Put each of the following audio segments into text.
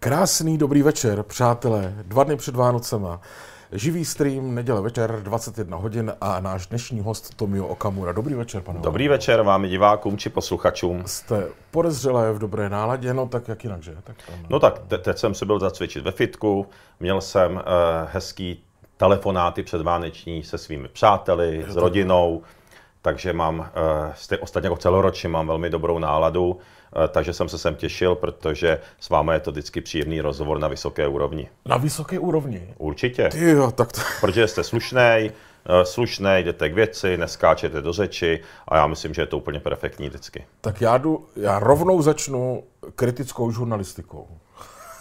Krásný dobrý večer, přátelé. Dva dny před Vánocema. Živý stream, neděle večer, 21 hodin a náš dnešní host Tomio Okamura. Dobrý večer, pane. Dobrý večer vám, divákům či posluchačům. Jste podezřelé v dobré náladě, no tak jak jinak, že? Tak tam... No tak te- teď jsem si byl zacvičit ve fitku, měl jsem uh, hezký telefonáty předváneční se svými přáteli, s rodinou, takže mám, stej, ostatně jako celoročně mám velmi dobrou náladu, uh, takže jsem se sem těšil, protože s vámi je to vždycky příjemný rozhovor na vysoké úrovni. Na vysoké úrovni. Určitě, Ty jo, tak to... protože jste slušnej, uh, slušnej, jdete k věci, neskáčete do řeči a já myslím, že je to úplně perfektní vždycky. Tak já, jdu, já rovnou začnu kritickou žurnalistikou.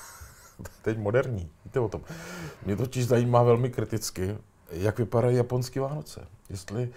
Teď moderní, víte o tom. Mě totiž zajímá velmi kriticky, jak vypadají japonský Vánoce. Jestli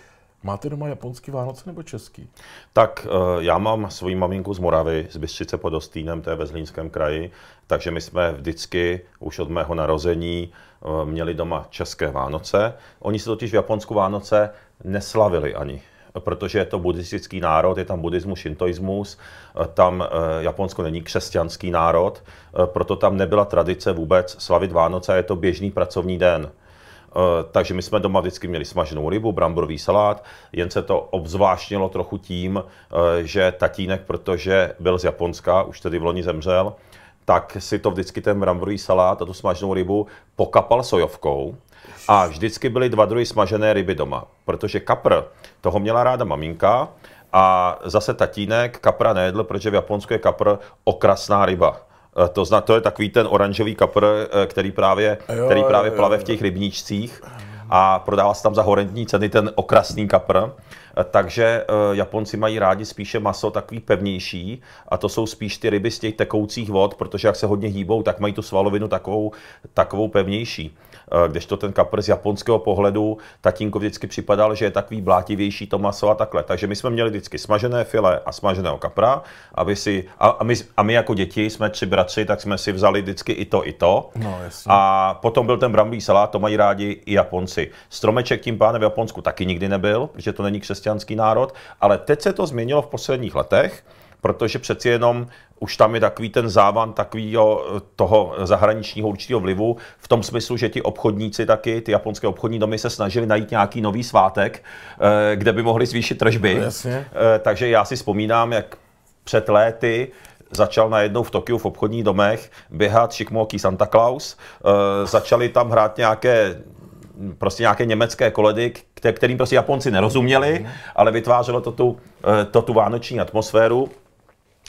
máte doma japonský Vánoce nebo český? Tak eh, já mám svoji maminku z Moravy, z Bystřice pod Ostýnem, to je ve Zlínském kraji, takže my jsme vždycky už od mého narození eh, měli doma české Vánoce. Oni si totiž v Japonsku Vánoce neslavili ani protože je to buddhistický národ, je tam buddhismus, šintoismus, eh, tam Japonsko není křesťanský národ, proto tam nebyla tradice vůbec slavit Vánoce, je to běžný pracovní den. Takže my jsme doma vždycky měli smaženou rybu, bramborový salát, jen se to obzvláštnilo trochu tím, že tatínek, protože byl z Japonska, už tedy v loni zemřel, tak si to vždycky ten bramborový salát a tu smaženou rybu pokapal sojovkou. A vždycky byly dva druhy smažené ryby doma, protože kapr, toho měla ráda maminka, a zase tatínek kapra nejedl, protože v Japonsku je kapr okrasná ryba. To, zna, to je takový ten oranžový kapr, který právě, Jo, který právě jo, plave jo. v těch rybníčcích a prodává se tam za horentní ceny ten okrasný kapr. Takže eh, Japonci mají rádi spíše maso takový pevnější a to jsou spíš ty ryby z těch tekoucích vod, protože jak se hodně hýbou, tak mají tu svalovinu takovou, takovou pevnější. Eh, Kdežto ten kapr z japonského pohledu tatínko vždycky připadal, že je takový blátivější to maso a takhle. Takže my jsme měli vždycky smažené file a smaženého kapra, aby si, a, a, my, a my jako děti jsme tři bratři, tak jsme si vzali vždycky i to, i to. No, jasně. A potom byl ten brambový salát, to mají rádi i Japonci. Stromeček tím pádem v Japonsku taky nikdy nebyl, protože to není křesťanský národ, ale teď se to změnilo v posledních letech, protože přeci jenom už tam je takový ten závan takového toho zahraničního určitého vlivu, v tom smyslu, že ti obchodníci taky, ty japonské obchodní domy se snažili najít nějaký nový svátek, eh, kde by mohli zvýšit tržby. No, jasně. Eh, Takže já si vzpomínám, jak před léty začal najednou v Tokiu v obchodních domech běhat šikmoký Santa Claus, začali tam hrát nějaké prostě nějaké německé koledy, kte- kterým prostě Japonci nerozuměli, ale vytvářelo to tu, eh, to tu vánoční atmosféru.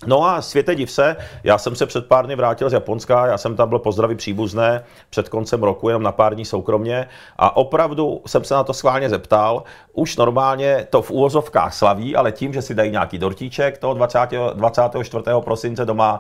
No a světe div se, já jsem se před pár dny vrátil z Japonska, já jsem tam byl pozdravit příbuzné před koncem roku, jenom na pár dní soukromně a opravdu jsem se na to schválně zeptal, už normálně to v úvozovkách slaví, ale tím, že si dají nějaký dortíček toho 20, 24. prosince doma,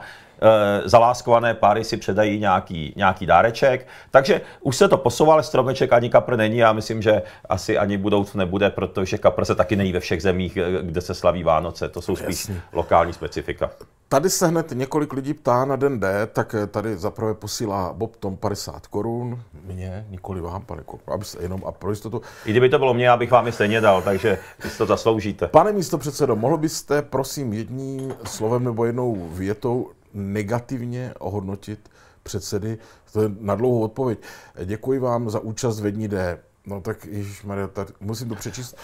zaláskované páry si předají nějaký, nějaký dáreček, takže už se to posouvá, ale stromeček ani kapr není, já myslím, že asi ani budouc nebude, protože kapr se taky nejí ve všech zemích, e, kde se slaví Vánoce, to jsou spíš Jasně. lokální specifika. Tady se hned několik lidí ptá na den D, tak eh, tady zaprvé posílá Bob Tom 50 korun, mně, nikoli vám, pane Korun, aby se jenom a pro jistotu. I kdyby to bylo mě, já bych vám je stejně dal, takže si to zasloužíte. Pane místo předsedo, mohl byste prosím jedním slovem nebo jednou větou negativně ohodnotit předsedy? To je na dlouhou odpověď. Děkuji vám za účast ve dní D. No tak, Maria, tak musím to přečíst.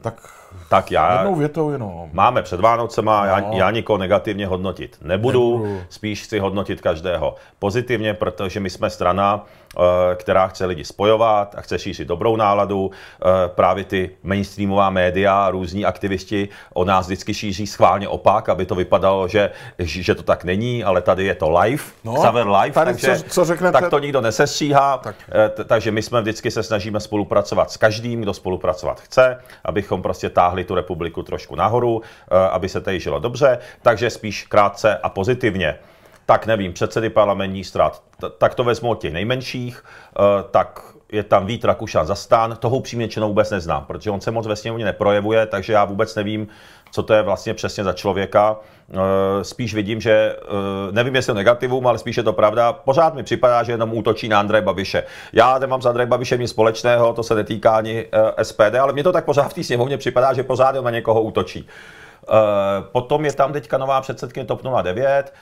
Tak Tak já, jednou větou jenom. máme před Vánocema, já, No. já nikoho negativně hodnotit nebudu, Nebudu. spíš chci hodnotit každého pozitivně, protože my jsme strana, eh, která chce lidi spojovat a chce šířit dobrou náladu. Eh, Právě ty mainstreamová média, různí aktivisti o nás vždycky šíří schválně opak, aby to vypadalo, že, že to tak není, ale tady je to live, No, Xaver live, tady takže co- co řeknete? tak to nikdo nesestříhá, Tak. Eh, takže my jsme vždycky se snažíme spolupracovat s každým, kdo spolupracovat chce, abychom prostě táhli tu republiku trošku nahoru, eh, aby se tady žilo dobře, takže spíš krátce a pozitivně. Tak nevím, předsedy parlamentních strat, t- tak to vezmu od těch nejmenších, eh, tak je tam Vít Rakušan za stan, toho upřímně řečeno vůbec neznám, protože on se moc ve sněmovně neprojevuje, takže já vůbec nevím, co to je vlastně přesně za člověka. Eh, Spíš vidím, že eh, nevím, jestli je negativum, ale spíš je to pravda. Pořád mi připadá, že jenom útočí na Andreje Babiše. Já nemám s Andrejem Babišem nic společného, to se netýká ani eh, SPD, ale mně to tak pořád v té sněmovně připadá, že pořád na někoho útočí. Potom je tam teďka nová předsedkyně TOP 09,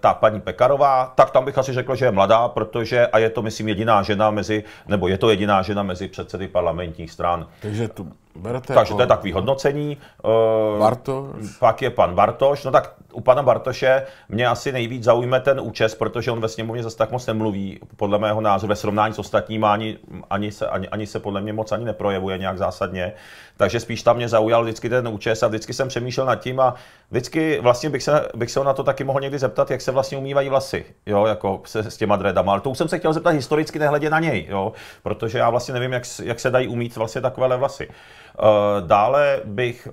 ta paní Pekarová, tak tam bych asi řekl, že je mladá, protože, a je to myslím jediná žena mezi, nebo je to jediná žena mezi předsedy parlamentních stran. Takže tu berete Takže jako... to je takový hodnocení. Bartoš. Pak je pan Bartoš, no tak u pana Bartoše mě asi nejvíc zaujme ten účest, protože on ve sněmovně zase tak moc nemluví, podle mého názoru, ve srovnání s ostatními ani, ani, se, ani, ani se podle mě moc ani neprojevuje nějak zásadně. Takže spíš tam mě zaujal vždycky ten účest a vždycky jsem přemýšlel nad tím a vždycky vlastně bych se, bych se na to taky mohl někdy zeptat, jak se vlastně umývají vlasy, jo, jako se, s těma dredama. Ale to už jsem se chtěl zeptat historicky, nehledě na něj, jo, protože já vlastně nevím, jak, jak se dají umít vlastně takovéhle vlasy. Uh, dále bych, uh,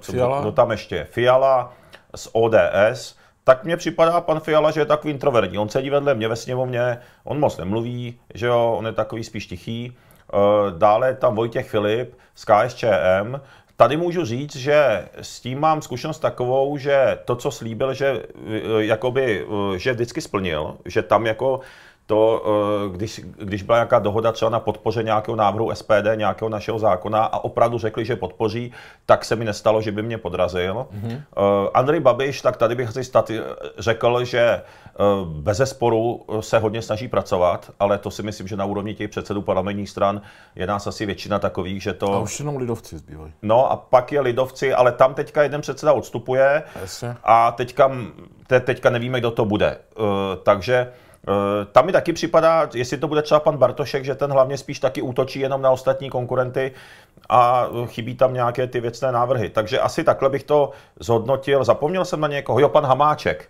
co, Fiala? kdo tam ještě, Fiala, z ODS, tak mně připadá pan Fiala, že je takový introvertní. On sedí vedle mě ve sněmovně, on moc nemluví, že jo, on je takový spíš tichý. Eh, dále je tam Vojtěch Filip z KSČM. Tady můžu říct, že s tím mám zkušenost takovou, že to, co slíbil, že, eh, jakoby, eh, že vždycky splnil, že tam jako to, eh, když, když byla nějaká dohoda třeba na podpoře nějakého návrhu SPD, nějakého našeho zákona a opravdu řekli, že podpoří, tak se mi nestalo, že by mě podrazil. Mm-hmm. Andrej Babiš, tak tady bych si staty, řekl, že bez zesporu se hodně snaží pracovat, ale to si myslím, že na úrovni těch předsedů parlamentních stran je nás asi většina takových, že to... A už jenom lidovci zbývají. No a pak je lidovci, ale tam teďka jeden předseda odstupuje Jasně. a teďka, te, teďka nevíme, kdo to bude. Takže Eh, tam mi taky připadá, jestli to bude třeba pan Bartošek, že ten hlavně spíš taky útočí jenom na ostatní konkurenty a chybí tam nějaké ty věcné návrhy. Takže asi takhle bych to zhodnotil. Zapomněl jsem na někoho. Jo, pan Hamáček.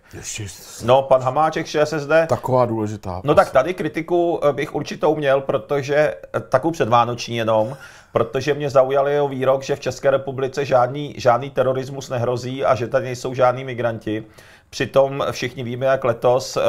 No, pan Hamáček ČSSD. Taková důležitá. No tak tady kritiku eh, bych určitou měl, protože eh, takovou předvánoční jenom, protože mě zaujal jeho výrok, že v České republice žádný, žádný terorismus nehrozí a že tady nejsou žádní migranti. Přitom všichni víme, jak letos eh,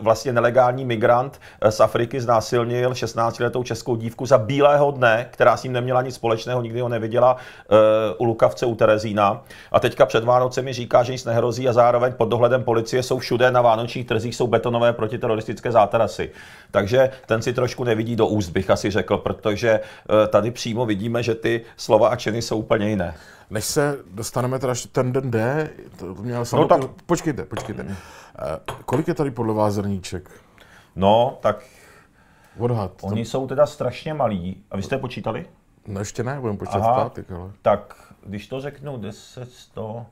vlastně nelegální migrant eh, z Afriky znásilnil 16-letou českou dívku za bílého dne, která s ním neměla nic společného, nikdy ho neviděla eh, u Lukavce u Terezína. A teďka před Vánocemi říká, že nic nehrozí a zároveň pod dohledem policie jsou všude na vánočních trzích jsou betonové protiteroristické zátarasy. Takže ten si trošku nevidí do úst, bych asi řekl, protože tady přímo vidíme, že ty slova a činy jsou úplně jiné. Než se dostaneme teda ten den D, to měl no tak... Počkejte, počkejte. Uh, kolik je tady podle vás zrníček? No, tak... Odhad. Oni to... jsou teda strašně malí. A vy jste je počítali? No ještě ne, budeme počítat Aha, v pátek, ale... Tak, když to řeknu 10, 100...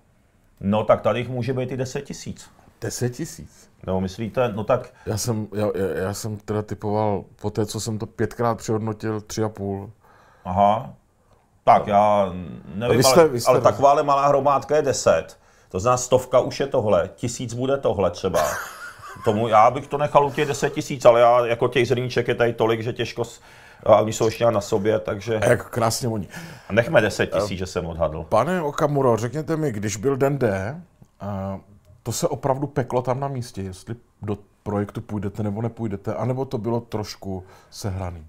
No, tak tady jich může být i 10 tisíc. 10 tisíc? No, myslíte, no tak... Já jsem, já, já, já jsem teda typoval, po té, co jsem to pětkrát přehodnotil, tři a půl. Aha, tak já nevím, vy jste, ale, vy jste ale takováhle malá hromádka je 10. To znamená, stovka už je tohle, tisíc bude tohle třeba. Tomu, já bych to nechal u těch 10 tisíc, ale já jako těch zrníček je tady tolik, že těžko... A oni jsou ještě na sobě, takže... A jak krásně oni. Nechme 10 tisíc, že jsem odhadl. Pane Okamuro, řekněte mi, když byl den D, to se opravdu peklo tam na místě, jestli do projektu půjdete nebo nepůjdete, anebo to bylo trošku sehraný?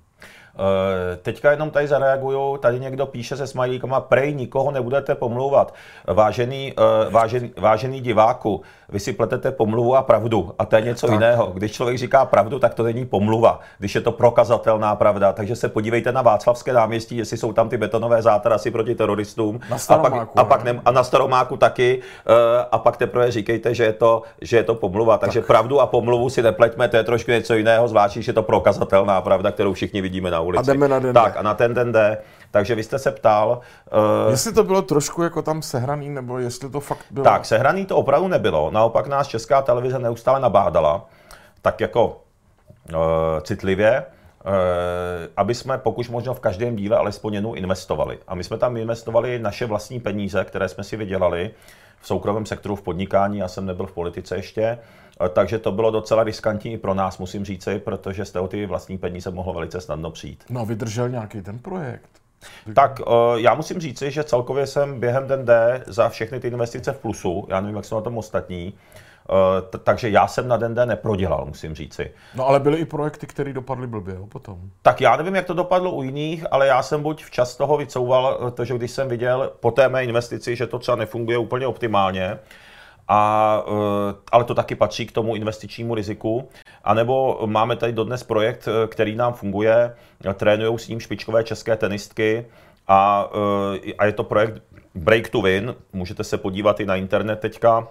Eh, teďka jenom tady zareaguju, tady někdo píše se smajlíkama, prej nikoho nebudete pomlouvat. Vážený, eh, vážený, vážený diváku, vy si pletete pomluvu a pravdu a to je něco tak. jiného. Když člověk říká pravdu, tak to není pomluva, když je to prokazatelná pravda. Takže se podívejte na Václavské náměstí, jestli jsou tam ty betonové zátarasy proti teroristům. Na a pak, a, pak ne, a na Staromáku taky. Eh, a pak teprve říkejte, že je to, že je to pomluva. Takže tak. pravdu a pomluvu si nepleťme, to je trošku něco jiného, zvlášť, že je to prokazatelná pravda, kterou všichni vidíme na ulici. A jdeme na den Tak a na ten den jde. Takže vy jste se ptal... Uh, jestli to bylo trošku jako tam sehraný, nebo jestli to fakt bylo... Tak, sehraný to opravdu nebylo. Naopak nás Česká televize neustále nabádala, tak jako uh, citlivě, uh, aby jsme pokud možno v každém díle alespoň jednou investovali. A my jsme tam investovali naše vlastní peníze, které jsme si vydělali v soukromém sektoru, v podnikání, já jsem nebyl v politice ještě, takže to bylo docela riskantní i pro nás, musím říci, protože z toho ty vlastní peníze mohlo velice snadno přijít. No, vydržel nějaký ten projekt. Tak já musím říci, že celkově jsem během den D za všechny ty investice v plusu, já nevím, jak jsou na tom ostatní, takže já jsem na den D neprodělal, musím říci. No ale byly i projekty, které dopadly blbě jo, potom. Tak já nevím, jak to dopadlo u jiných, ale já jsem buď včas toho vycouval, protože když jsem viděl po té mé investici, že to třeba nefunguje úplně optimálně, a, ale to taky patří k tomu investičnímu riziku. A nebo máme tady dodnes projekt, který nám funguje, trénují s ním špičkové české tenistky. A, a je to projekt Break to Win, můžete se podívat i na internet teďka,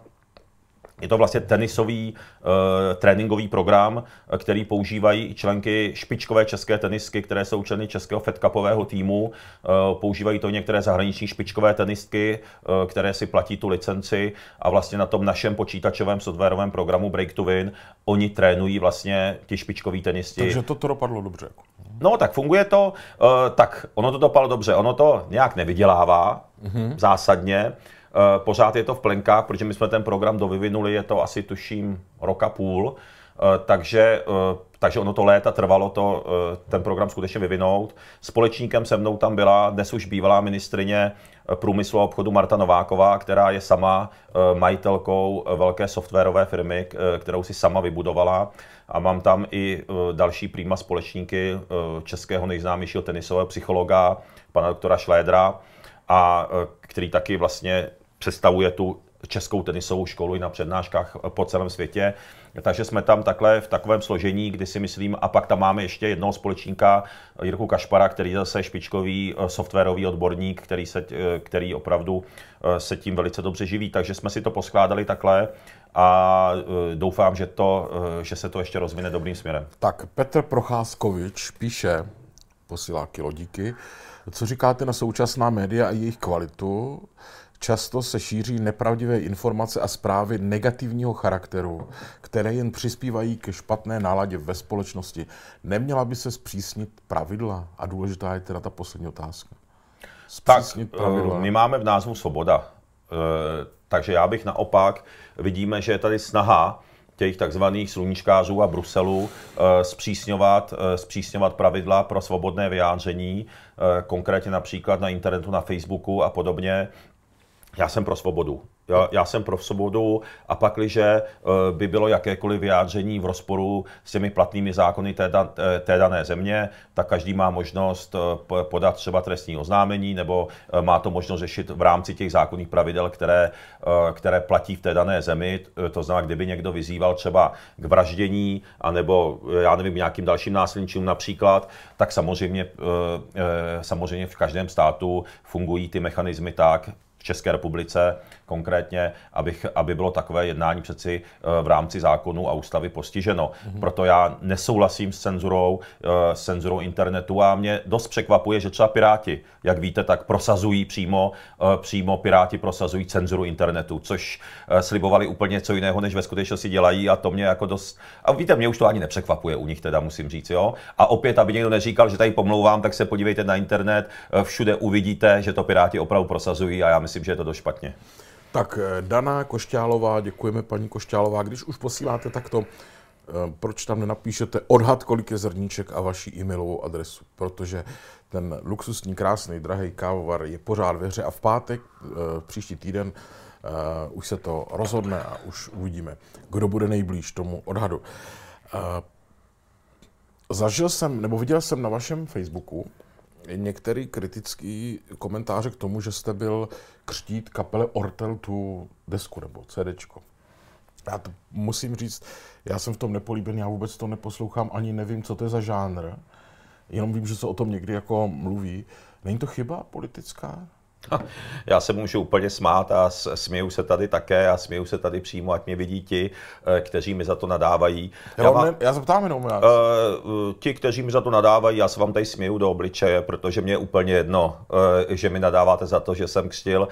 je to vlastně tenisový uh, tréninkový program, který používají i členky špičkové české tenisky, které jsou členy českého Fed Cupového týmu. Uh, používají to některé zahraniční špičkové tenistky, uh, které si platí tu licenci a vlastně na tom našem počítačovém softwarovém programu Break to Win oni trénují vlastně ti špičkoví tenisti. Takže to, to dopadlo dobře. Jako. No, tak funguje to, uh, tak ono to dopadlo dobře, ono to nějak nevydělává mm-hmm. zásadně, Eh, pořád je to v plenkách, protože my jsme ten program dovyvinuli, je to asi tuším roka půl, eh, takže, eh, takže ono to léta trvalo to, ten program skutečně vyvinout. Společníkem se mnou tam byla dnes už bývalá ministrině průmyslu a obchodu Marta Nováková, která je sama majitelkou velké softwarové firmy, kterou si sama vybudovala. A mám tam i další prýma společníky českého nejznámějšího tenisového psychologa, pana doktora Šlédra, a který taky vlastně představuje tu českou tenisovou školu i na přednáškách po celém světě. Takže jsme tam takhle v takovém složení, kdy si myslím, a pak tam máme ještě jednoho společníka, Jirku Kašpara, který je zase špičkový eh, softwarový odborník, který, se, eh, který opravdu eh, se tím velice dobře živí. Takže jsme si to poskládali takhle a doufám, že, to, že se to ještě rozvine dobrým směrem. Tak Petr Procházkovič píše, posílá kilodíky, co říkáte na současná média a jejich kvalitu? Často se šíří nepravdivé informace a zprávy negativního charakteru, které jen přispívají ke špatné náladě ve společnosti. Neměla by se zpřísnit pravidla? A důležitá je teda ta poslední otázka. Zpřísnit tak, pravidla. My máme v názvu svoboda. Eh, takže já bych naopak, vidíme, že je tady snaha těch takzvaných sluníčkářů a Bruselu eh, zpřísňovat, eh, zpřísňovat pravidla pro svobodné vyjádření, konkrétně například na internetu, na Facebooku a podobně, já jsem pro svobodu. Já, já jsem pro svobodu a pak, když eh, by bylo jakékoliv vyjádření v rozporu s těmi platnými zákony té, eh, té dané země, tak každý má možnost eh, podat třeba trestní oznámení nebo má to možnost řešit v rámci těch zákonných pravidel, které, které platí v té dané zemi. To znamená, kdyby někdo vyzýval třeba k vraždění anebo já nevím, nějakým dalším násilničům například, tak samozřejmě, samozřejmě v každém státu fungují ty mechanismy tak, v České republice konkrétně, abych, aby bylo takové jednání přeci eh, v rámci zákonu a ústavy postiženo. Mm-hmm. Proto já nesouhlasím s cenzurou, eh, s cenzurou internetu a mě dost překvapuje, že třeba Piráti, jak víte, tak prosazují přímo, eh, přímo Piráti prosazují cenzuru internetu, což slibovali úplně něco jiného, než ve skutečnosti dělají a to mě jako dost... A víte, mě už to ani nepřekvapuje u nich teda, musím říct, jo. A opět, aby někdo neříkal, že tady pomlouvám, tak se podívejte na internet, všude uvidíte, že to Piráti opravdu prosazují a já myslím, že je to dost špatně. Tak eh, Dana Košťálová, děkujeme paní Košťálová. Když už posíláte takto, eh, proč tam nenapíšete odhad, kolik je zrníček a vaši e-mailovou adresu, protože ten luxusní, krásný, drahý kávovar je pořád ve hře a v pátek, eh, příští týden, už se to rozhodne a už uvidíme, kdo bude nejblíž tomu odhadu. Zažil jsem, nebo viděl jsem na vašem Facebooku některý kritický komentáře k tomu, že jste byl křtít kapele Ortel tu desku nebo CDčko. Já to musím říct, já jsem v tom nepolíbený, já vůbec to neposlouchám, ani nevím, co to je za žánr. Jenom vím, že se o tom někdy jako mluví. Není to chyba politická? Já se můžu úplně smát a směju se tady také a směju se tady přímo, ať mě vidí ti, eh, kteří mi za to nadávají. Já, já, vám, ne, já zeptám jenom já. Uh, ti, kteří mi za to nadávají, já se vám tady směju do obličeje, protože mě je úplně jedno, uh, že mi nadáváte za to, že jsem křtil uh,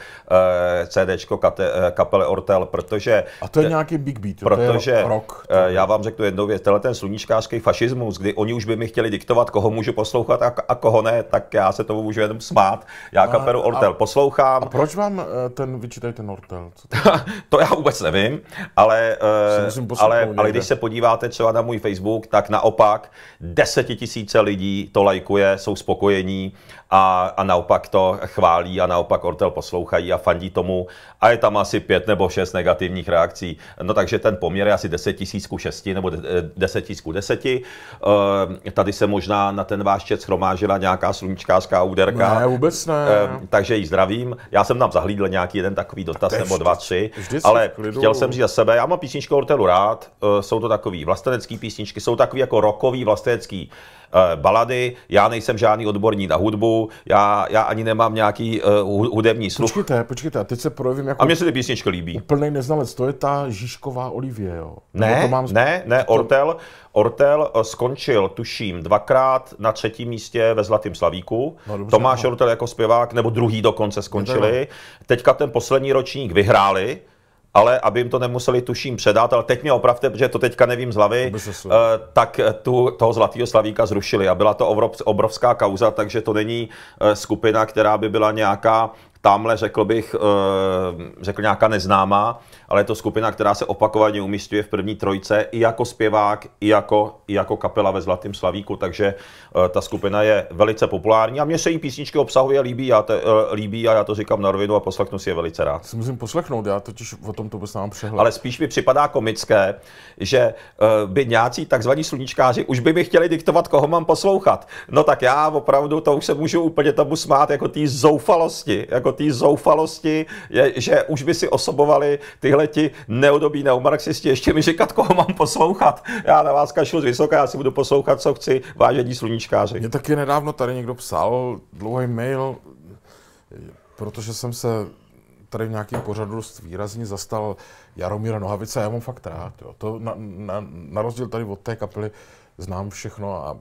CDčko kate, uh, kapele Ortel, protože... A to je nějaký big beat, protože, to je rok. Uh, já vám řeknu jednu věc, tenhle ten sluníčkářský fašismus, kdy oni už by mi chtěli diktovat, koho můžu poslouchat a, a koho ne, tak já se tomu můžu jenom smát. Já kapelu Ortel poslouchám. A proč vám eh, ten vyčítají ten Nortel? Co to, to já vůbec nevím, ale, uh, ale, ale když se podíváte třeba na můj Facebook, tak naopak desetitisíce lidí to lajkuje, jsou spokojení a, a naopak to chválí a naopak Ortel poslouchají a fandí tomu a je tam asi pět nebo šest negativních reakcí. No takže ten poměr je asi 10 tisíc ku 6 nebo 10 tisíc ku 10. Tady se možná na ten váš čet schromážila nějaká sluníčkářská úderka. Ne, vůbec ne. Takže ji zdravím. Já jsem tam zahlídl nějaký jeden takový dotaz nebo dva, tři, ale chtěl jsem říct za sebe, já mám písničky Ortelu rád, eh, jsou to takový vlastenecký písničky, jsou takový jako rokový vlastenecký eh, balady, já nejsem žádný odborník na hudbu, já, já ani nemám nějaký uh, hudební sluch. Počkejte, počkejte, a teď se projevím jako A mně se ty písničky líbí. úplný neznalec. To je ta Žižková Olivie, jo? Ne, Nebo to mám... ne, ne, Ortel, Ortel eh, skončil, tuším, dvakrát na třetím místě ve Zlatém Slavíku. No, dobře, Tomáš no. Ortel jako zpěvák, nebo druhý dokonce skončili. Teďka ten poslední ročník vyhráli, ale aby jim to nemuseli tuším předat, ale teď mě opravte, protože to teďka nevím z hlavy, eh, tak tu, toho Zlatého Slavíka zrušili a byla to obrov- obrovská kauza, takže to není eh, skupina, která by byla nějaká tamhle řekl bych, eh, řekl nějaká neznámá, ale je to skupina, která se opakovaně umístuje v první trojce i jako zpěvák, i jako, i jako kapela ve Zlatém Slavíku, takže eh, ta skupina je velice populární a mně se jí písničky obsahově líbí, já to, eh, líbí a já to říkám na rovinu a poslechnu si je velice rád. Si musím poslechnout, já totiž o tom to vůbec nemám přehled. Ale spíš mi připadá komické, že by nějací takzvaní sluníčkáři už by mi chtěli diktovat, koho mám poslouchat. No tak já opravdu to už se můžu úplně tomu smát jako té zoufalosti, jako té zoufalosti, je, že už by si osobovali tyhle ti neodobí neomarxisti ještě mi říkat, koho mám poslouchat. Já na vás kašlu z vysoka, já si budu poslouchat, co chci, vážení sluníčkáři. Mně taky nedávno tady někdo psal dlouhý mail, protože jsem se tady v nějakém pořadu dost výrazně zastal Jaromíra Nohavice a já mám fakt rád. Jo. To na, na, na rozdíl tady od té kapely znám všechno a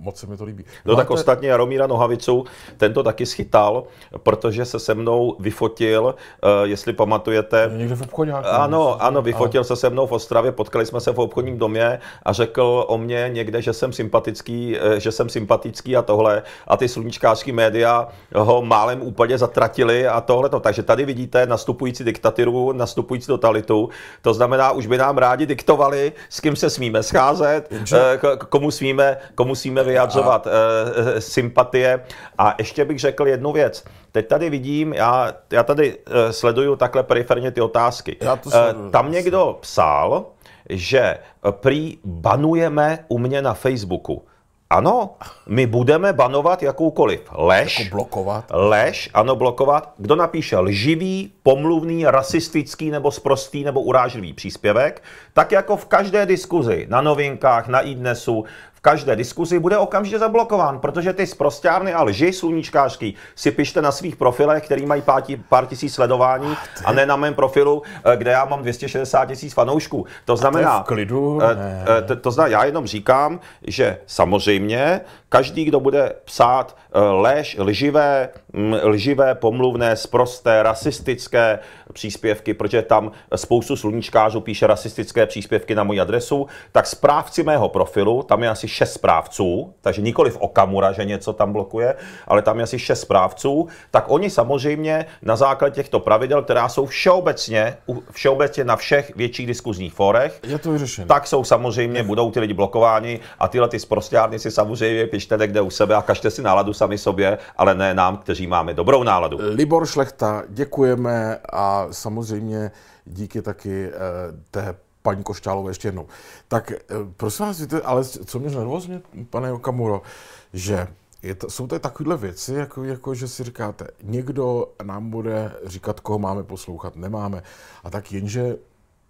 moc se mi to líbí. No tak Máte- ostatně Jaromíra Nohavicu, ten to taky schytal, protože se se mnou vyfotil, eh, jestli pamatujete, Někde v obchodě. Ano, ano, vyfotil se se mnou v Ostravě, potkali jsme se v obchodním domě a řekl o mě někde, že jsem sympatický, eh, že jsem sympatický a tohle a ty sluníčkářský média ho málem úplně zatratili a tohle. Takže tady vidíte nastupující diktaturu, nastupující totalitu. To znamená, už by nám rádi diktovali, s kým se smíme scházet, eh, komu smíme, komu smíme vyjadřovat eh, eh, sympatie. A ještě bych řekl jednu věc. Teď tady vidím, já, já tady eh, sleduju takhle periferně ty otázky. Já to sleduju. Tam někdo psal, že prý banujeme u mě na Facebooku. Ano, my budeme banovat jakoukoliv lež, Jako blokovat. lež, ano, blokovat. Kdo napíše lživý, pomluvný, rasistický nebo sprostý nebo urážlivý příspěvek, tak jako v každé diskuzi na novinkách, na iDnesu, v každé diskuzi bude okamžitě zablokován, protože ty sprostěrny a lži sluníčkářský si pište na svých profilech, který mají pár, pár tisíc sledování a ne na mém profilu, eh, kde já mám 260 tisíc fanoušků. To znamená, v klidu? eh, Ne. eh, to, to znamená, já jenom říkám, že samozřejmě každý, kdo bude psát eh, lež, lživé, mm, lživé, pomluvné, sprosté, rasistické příspěvky, protože tam spoustu sluníčkářů píše rasistické příspěvky na moji adresu, tak správci mého profilu, tam je asi šest správců, takže nikoli v Okamura, že něco tam blokuje, ale tam je asi šest správců, tak oni samozřejmě na základě těchto pravidel, která jsou všeobecně, všeobecně na všech větších diskuzních fórech, Je to vyřešené. tak jsou samozřejmě, budou ty lidi blokováni a tyhle ty sprostěrny si samozřejmě pište někde u sebe a kažte si náladu sami sobě, ale ne nám, kteří máme dobrou náladu. Libor Šlechta, děkujeme a samozřejmě díky taky eh, té paní Košťálové ještě jednou. Tak eh, prosím vás, víte, ale co mě nervózně, pane Okamuro, že je to, jsou to takovéhle věci, jako, jako že si říkáte, někdo nám bude říkat, koho máme poslouchat, nemáme. A tak jenže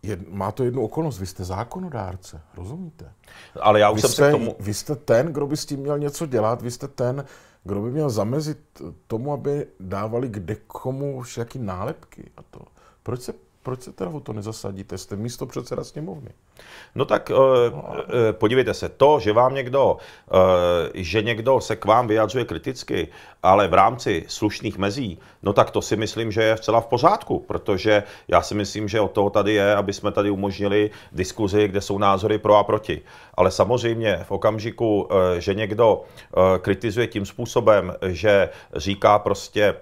je, má to jednu okolnost, vy jste zákonodárce, rozumíte? Ale já už Vy jsem se jste, k tomu... vy jste ten, kdo by s tím měl něco dělat, vy jste ten, kdo by měl zamezit tomu, aby dávali kde komu všaký nálepky a to. Proč se, proč se teda o to nezasadíte? Jste místo předseda sněmovny. No tak uh, podívejte se, to, že vám někdo, že někdo se k vám vyjadřuje kriticky, ale v rámci slušných mezí, no tak to si myslím, že je vcela v pořádku, protože já si myslím, že od toho tady je, aby jsme tady umožnili diskuzi, kde jsou názory pro a proti. Ale samozřejmě v okamžiku, že někdo kritizuje tím způsobem, že říká prostě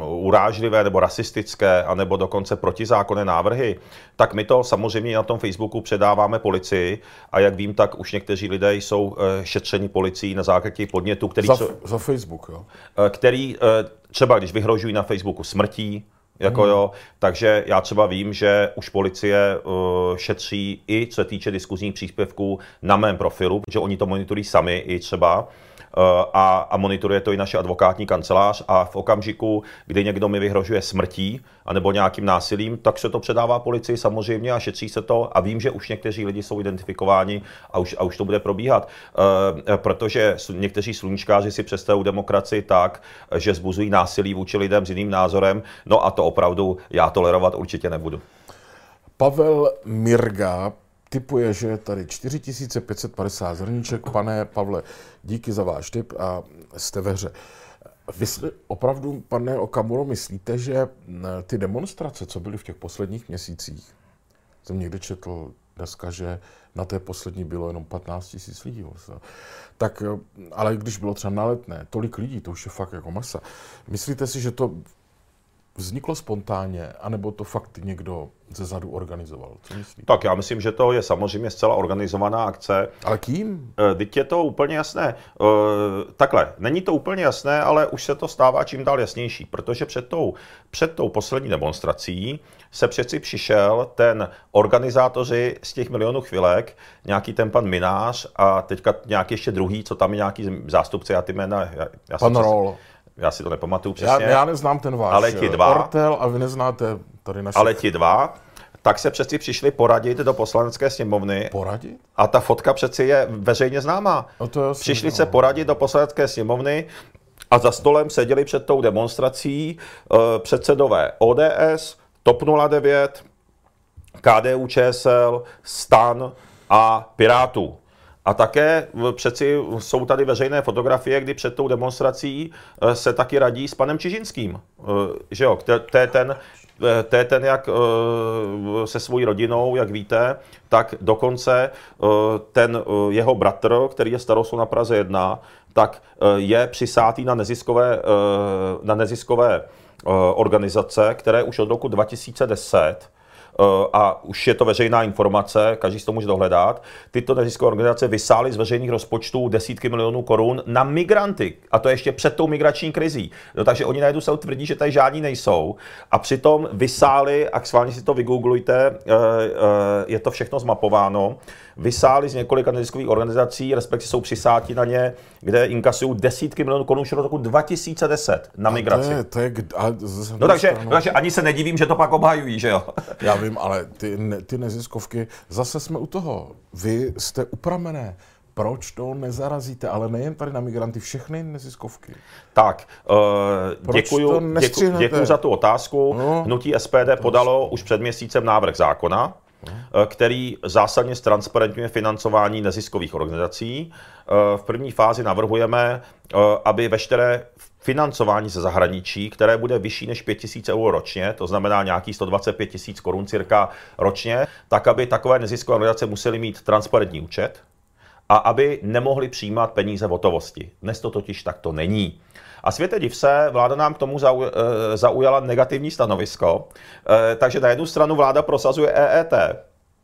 urážlivé nebo rasistické, anebo dokonce protizákonné návrhy, tak my to samozřejmě na tom Facebooku předáváme policii a jak vím, tak už někteří lidé jsou eh, šetřeni policií na základě těch podnětů, který, Za, co- za Facebook, jo. eh, který eh, třeba když vyhrožují na Facebooku smrtí, jako jo, takže já třeba vím, že už policie uh, šetří i co se týče diskuzních příspěvků na mém profilu, protože oni to monitorují sami i třeba a, a monitoruje to i naše advokátní kancelář a v okamžiku, kdy někdo mi vyhrožuje smrtí anebo nějakým násilím, tak se to předává policii samozřejmě a šetří se to a vím, že už někteří lidi jsou identifikováni a už, a už to bude probíhat, e, protože někteří sluníčkáři si představují demokracii tak, že zbuzují násilí vůči lidem s jiným názorem, no a to opravdu já tolerovat určitě nebudu. Pavel Mirga typuje, že je tady 4550 zrníček. Pane Pavle, díky za váš tip a jste ve hře. Vy si opravdu, pane Okamuro, myslíte, že ty demonstrace, co byly v těch posledních měsících, jsem někde četl dneska, že na té poslední bylo jenom 15 tisíc lidí. Tak, ale když bylo třeba na letné, tolik lidí, to už je fakt jako masa. Myslíte si, že to vzniklo spontánně, anebo to fakt někdo ze zadu organizoval? Co myslíte? Tak já myslím, že to je samozřejmě zcela organizovaná akce. Ale kým? Eh, teď je to úplně jasné. Eh, takhle, není to úplně jasné, ale už se to stává čím dál jasnější, protože před tou, před tou poslední demonstrací se přeci přišel ten organizátoři z těch milionů chvilek, nějaký ten pan Minář a teďka nějaký ještě druhý, co tam je nějaký zástupce, já ty jména... Já, já pan Roll já si to nepamatuju přesně. Já, já neznám ten váš ale ti dva, Ortel a vy neznáte tady naše. Ale ti dva, tak se přeci přišli poradit do poslanecké sněmovny. Poradit? A ta fotka přeci je veřejně známá. No to jasný, přišli no. se poradit do poslanecké sněmovny a za stolem seděli před tou demonstrací uh, předsedové ODS, TOP 09, KDU ČSL, STAN a Pirátů. A také přeci jsou tady veřejné fotografie, kdy před tou demonstrací e, se taky radí s panem Čižinským. E, že jo, to je ten, e, to je ten, jak se svojí rodinou, jak víte, tak dokonce ten jeho bratr, který je starostou na Praze 1, tak je přisátý na neziskové, na neziskové organizace, které už od roku 2010 Eh, a už je to veřejná informace, každý si to může dohledat, tyto neziskové organizace vysály z veřejných rozpočtů desítky milionů korun na migranty. A to ještě před tou migrační krizí. No, takže oni najednou se tvrdí, že tady žádní nejsou. A přitom vysáli, a schválně si to vygooglujte, eh, eh, je to všechno zmapováno, vysáli z několika neziskových organizací, respektive jsou přisáti na ně, kde inkasují desítky milionů korun už od roku 2010 na migraci. To je, to je, a no, takže, no, takže ani se nedivím, že to pak obhajují, že jo? Já vím, ale ty, ne, ty neziskovky, zase jsme u toho. Vy jste upramené. Proč to nezarazíte? Ale nejen tady na migranty, všechny neziskovky. Tak, uh, děkuju, děkuju, děkuju za tu otázku. No, Hnutí SPD podalo už před měsícem návrh zákona, Eh, který zásadně ztransparentňuje financování neziskových organizací. Eh, v první fázi navrhujeme, eh, aby veškeré financování ze zahraničí, které bude vyšší než 5 000 eur ročně, to znamená nějaký 125 tisíc korun cirka ročně, tak aby takové neziskové organizace musely mít transparentní účet a aby nemohli přijímat peníze v hotovosti. Dnes to totiž takto není. A světe div se, vláda nám k tomu eh, zaujala negativní stanovisko. Eh, takže na jednu stranu vláda prosazuje EET,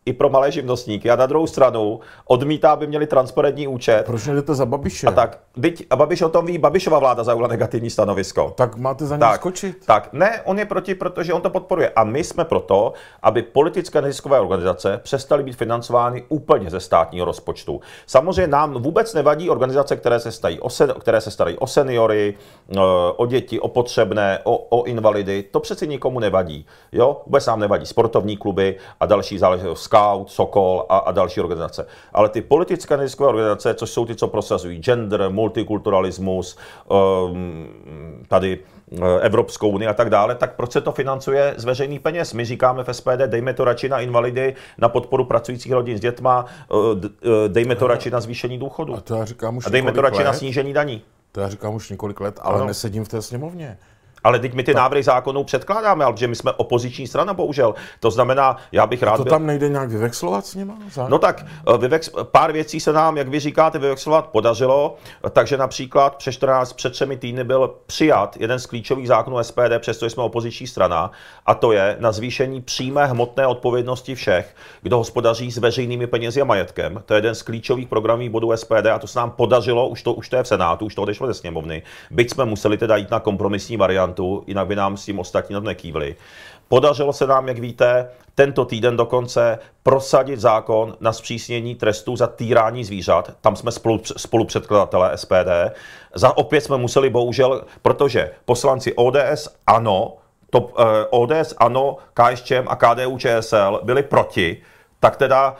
i pro malé živnostníky a na druhou stranu odmítá, aby měli transparentní účet. Proč nejdete za Babiše? A tak, byť, a Babiš o tom ví, Babišova vláda zaujala negativní stanovisko. Tak máte za ním tak, skočit. Tak, ne, on je proti, protože on to podporuje. A my jsme proto, aby politické neziskové organizace přestaly být financovány úplně ze státního rozpočtu. Samozřejmě nám vůbec nevadí organizace, které se, stají o sen, které se starají o seniory, eh, o děti, o potřebné, o, o invalidy. To přeci nikomu nevadí. Jo? Vůbec nám nevadí sportovní kluby a další záležitosti Scout, Sokol a, a další organizace. Ale ty politické neziskové organizace, což jsou ty, co prosazují gender, multikulturalismus, um, tady eh, Evropskou unii a tak dále, tak proč se to financuje z veřejných peněz? My říkáme v SPD, dejme to radši na invalidy, na podporu pracujících rodin s dětma, eh, eh, dejme to radši na zvýšení důchodu. A, to já říkám už a dejme to radši let. na snížení daní. To já říkám už několik let, ale ano. nesedím v té sněmovně. Ale teď my ty tak. návrhy zákonů předkládáme, ale že my jsme opoziční strana, bohužel. To znamená, já bych rád. A to byl... tam nejde nějak vyvexlovat s nimi? No tak, eh, vyvex... pár věcí se nám, jak vy říkáte, vyvexlovat podařilo. Takže například před 14, před třemi týdny byl přijat jeden z klíčových zákonů SPD, přestože jsme opoziční strana, a to je na zvýšení přímé hmotné odpovědnosti všech, kdo hospodaří s veřejnými penězi a majetkem. To je jeden z klíčových programů bodů SPD a to se nám podařilo, už to, už to je v Senátu, už to odešlo ze sněmovny. Byť jsme museli teda jít na kompromisní variantu variantu, jinak by nám s tím ostatní nekývli. Podařilo se nám, jak víte, tento týden dokonce prosadit zákon na zpřísnění trestů za týrání zvířat. Tam jsme spolu, spolupředkladatelé SPD. Za opět jsme museli bohužel, protože poslanci ODS ano, to, eh, ODS ano, KSČM a KDU ČSL byli proti, tak teda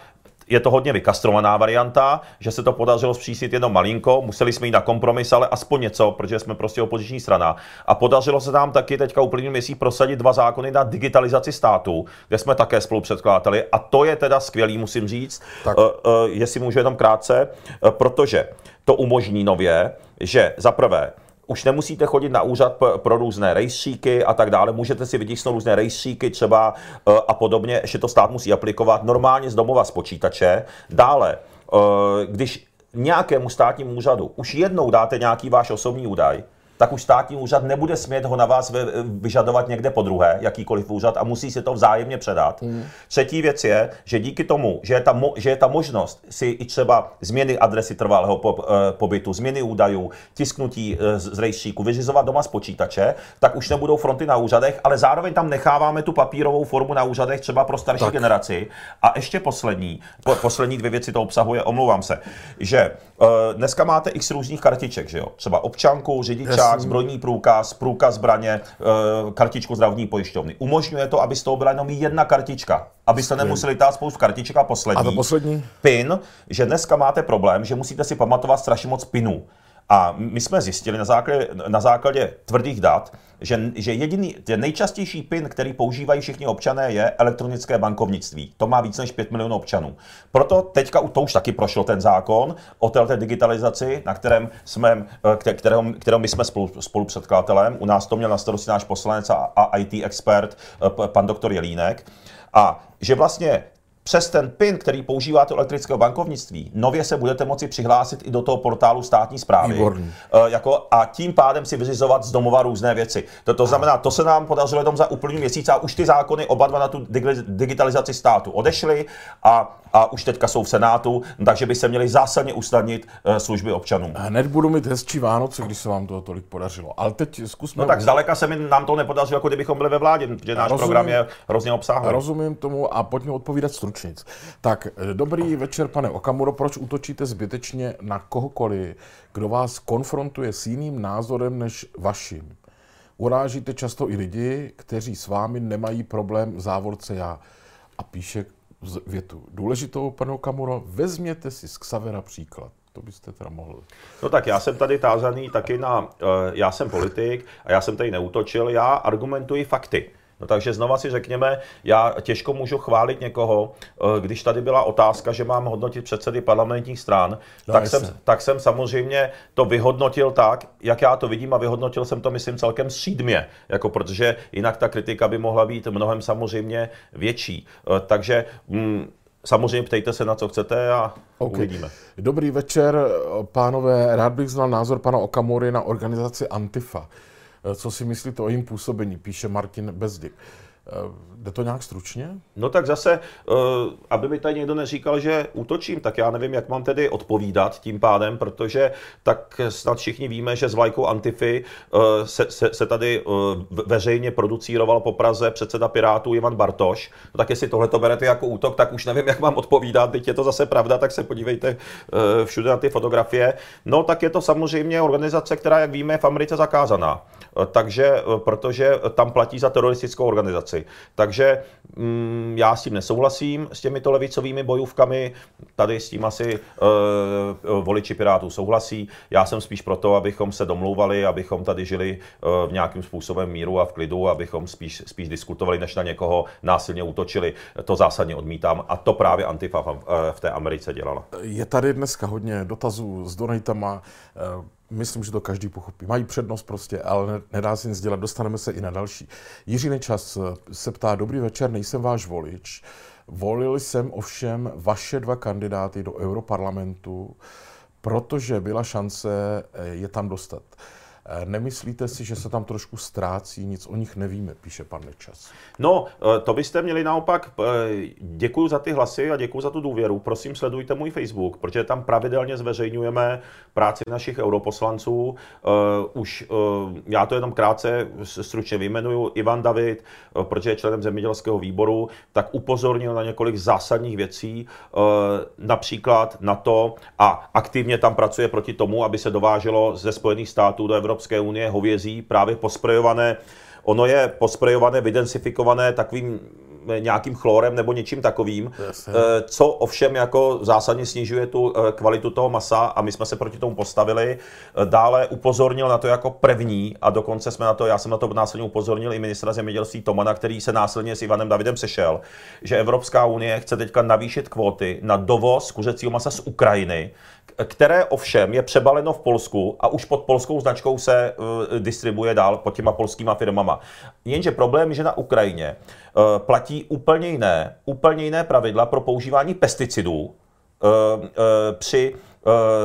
je to hodně vykastrovaná varianta, že se to podařilo zpřísnit jenom malinko, museli jsme jít na kompromis, ale aspoň něco, protože jsme prostě opoziční strana. A podařilo se nám taky teďka úplný měsíc prosadit dva zákony na digitalizaci státu, kde jsme také spolupředkladateli a to je teda skvělý, musím říct, tak. Uh, uh, jestli můžu jenom krátce, uh, protože to umožní nově, že za prvé už nemusíte chodit na úřad pro různé rejstříky a tak dále. Můžete si vytisknout různé rejstříky třeba eh, a podobně, ještě to stát musí aplikovat normálně z domova z počítače. Dále, eh, když nějakému státnímu úřadu už jednou dáte nějaký váš osobní údaj, tak už státní úřad nebude smět ho na vás vyžadovat někde po druhé, jakýkoliv úřad, a musí si to vzájemně předat. Mm. Třetí věc je, že díky tomu, že je, ta mo- že je ta možnost si i třeba změny adresy trvalého po- eh, pobytu, změny údajů, tisknutí eh, z rejstříku, vyřizovat doma z počítače, tak už nebudou fronty na úřadech, ale zároveň tam necháváme tu papírovou formu na úřadech třeba pro starší tak. generaci. A ještě poslední, po, poslední dvě věci to obsahuje, omlouvám se, že uh, dneska máte x různých kartiček, že jo? Třeba občanku, řidičák, řidičák, zbrojní průkaz, průkaz zbraně, eh, kartičku zdravotní pojišťovny. Umožňuje to, aby z toho byla jenom jedna kartička, abyste nemuseli tát spoustu kartiček a poslední. A to poslední? PIN, že dneska máte problém, že musíte si pamatovat strašně moc PINů. A my jsme zjistili na základě, na základě tvrdých dat, že, že jediný, ten nejčastější PIN, který používají všichni občané, je elektronické bankovnictví. To má víc než 5 milionů občanů. Proto teďka to už taky prošel ten zákon o té digitalizaci, na kterém jsme, eh, kterého, kterého my jsme spolu, spolupředkladatelem. U nás to měl na starosti náš poslanec a, a IT expert, eh, pan doktor Jelínek. A že vlastně přes ten PIN, který používáte elektrického bankovnictví, nově se budete moci přihlásit i do toho portálu státní zprávy. Výborný. Uh, jako, a tím pádem si vyřizovat z domova různé věci. To, to znamená, to se nám podařilo jenom za úplný měsíc a už ty zákony oba dva na tu digitalizaci státu odešly a a už teďka jsou v Senátu, takže by se měly zásadně usnadnit eh, služby občanům. Hned budu mít hezčí Vánoce, když se vám to tolik podařilo. Ale teď zkusme. No tak zdaleka se mi nám to nepodařilo, jako kdybychom byli ve vládě, protože náš rozumím, program je hrozně obsáhlý. Rozumím tomu a pojďme odpovídat stručnic. Tak, eh, dobrý večer, pane Okamuro, proč útočíte zbytečně na kohokoliv, kdo vás konfrontuje s jiným názorem než vaším? Urážíte často i lidi, kteří s vámi nemají problém v závorce já. A píše větu důležitou, pane Kamuro, vezměte si z Xavera příklad. To byste teda mohl. No tak já jsem tady tázaný taky na, uh, já jsem politik a já jsem tady neutočil, já argumentuji fakty. No takže znova si řekněme, já těžko můžu chválit někoho, eh, když tady byla otázka, že mám hodnotit předsedy parlamentních stran, no, tak, jsem, tak jsem samozřejmě to vyhodnotil tak, jak já to vidím a vyhodnotil jsem to, myslím, celkem střídmě, jako protože jinak ta kritika by mohla být mnohem samozřejmě větší. Eh, takže mm, samozřejmě ptejte se na co chcete a okay. uvidíme. Dobrý večer, pánové. Rád bych znal názor pana Okamury na organizaci Antifa. Eh, co si myslíte o jejím působení, píše Martin Bezdik. Eh, jde to nějak stručně? No tak zase, eh, aby mi tady někdo neříkal, že útočím, tak já nevím, jak mám tedy odpovídat tím pádem, protože tak snad všichni víme, že s vlajkou Antify se, se, se tady veřejně producíroval po Praze předseda Pirátů Ivan Bartoš. No tak jestli tohle to berete jako útok, tak už nevím, jak mám odpovídat. Teď je to zase pravda, tak se podívejte všude na ty fotografie. No tak je to samozřejmě organizace, která, jak víme, je v Americe zakázaná. Eh, takže, eh, protože tam platí za teroristickou organizaci. Takže já s tím nesouhlasím, s těmito levicovými bojůvkami, tady s tím asi uh, voliči Pirátů souhlasí. Já jsem spíš proto, abychom se domlouvali, abychom tady žili uh, v nějakým způsobem míru a v klidu, abychom spíš, spíš diskutovali, než na někoho násilně útočili. To zásadně odmítám a to právě Antifa v, v té Americe dělala. Je tady dneska hodně dotazů s donatama. Myslím, že to každý pochopí. Mají přednost prostě, ale nedá se nic dělat. Dostaneme se i na další. Jiří Nečas se ptá, dobrý večer, nejsem váš volič. Volil jsem ovšem vaše dva kandidáty do Europarlamentu, protože byla šance eh, je tam dostat. Eh, nemyslíte si, že se tam trošku ztrácí, nic o nich nevíme, píše pan Nečas. No, eh, to byste měli naopak. Eh, děkuji za ty hlasy a děkuji za tu důvěru. Prosím, sledujte můj Facebook, protože tam pravidelně zveřejňujeme práci našich europoslanců. Už já to jenom krátce stručně vyjmenuju. Ivan David, protože je členem zemědělského výboru, tak upozornil na několik zásadních věcí, například na to, a aktivně tam pracuje proti tomu, aby se dováželo ze Spojených států do Evropy Evropské unie hovězí právě posprejované, ono je posprejované, vydensifikované takovým nějakým chlorem nebo něčím takovým, yes, eh, co ovšem jako zásadně snižuje tu eh, kvalitu toho masa a my jsme se proti tomu postavili. Dále upozornil na to jako první a dokonce jsme na to, já jsem na to následně upozornil i ministra zemědělství Tomana, který se následně s Ivanem Davidem sešel, že Evropská unie chce teďka navýšit kvóty na dovoz kuřecího masa z Ukrajiny, které ovšem je přebaleno v Polsku a už pod polskou značkou se uh, distribuje dál pod těma polskýma firmama. Jenže problém je, že na Ukrajině uh, platí úplně jiné, úplně jiné pravidla pro používání pesticidů uh, uh, při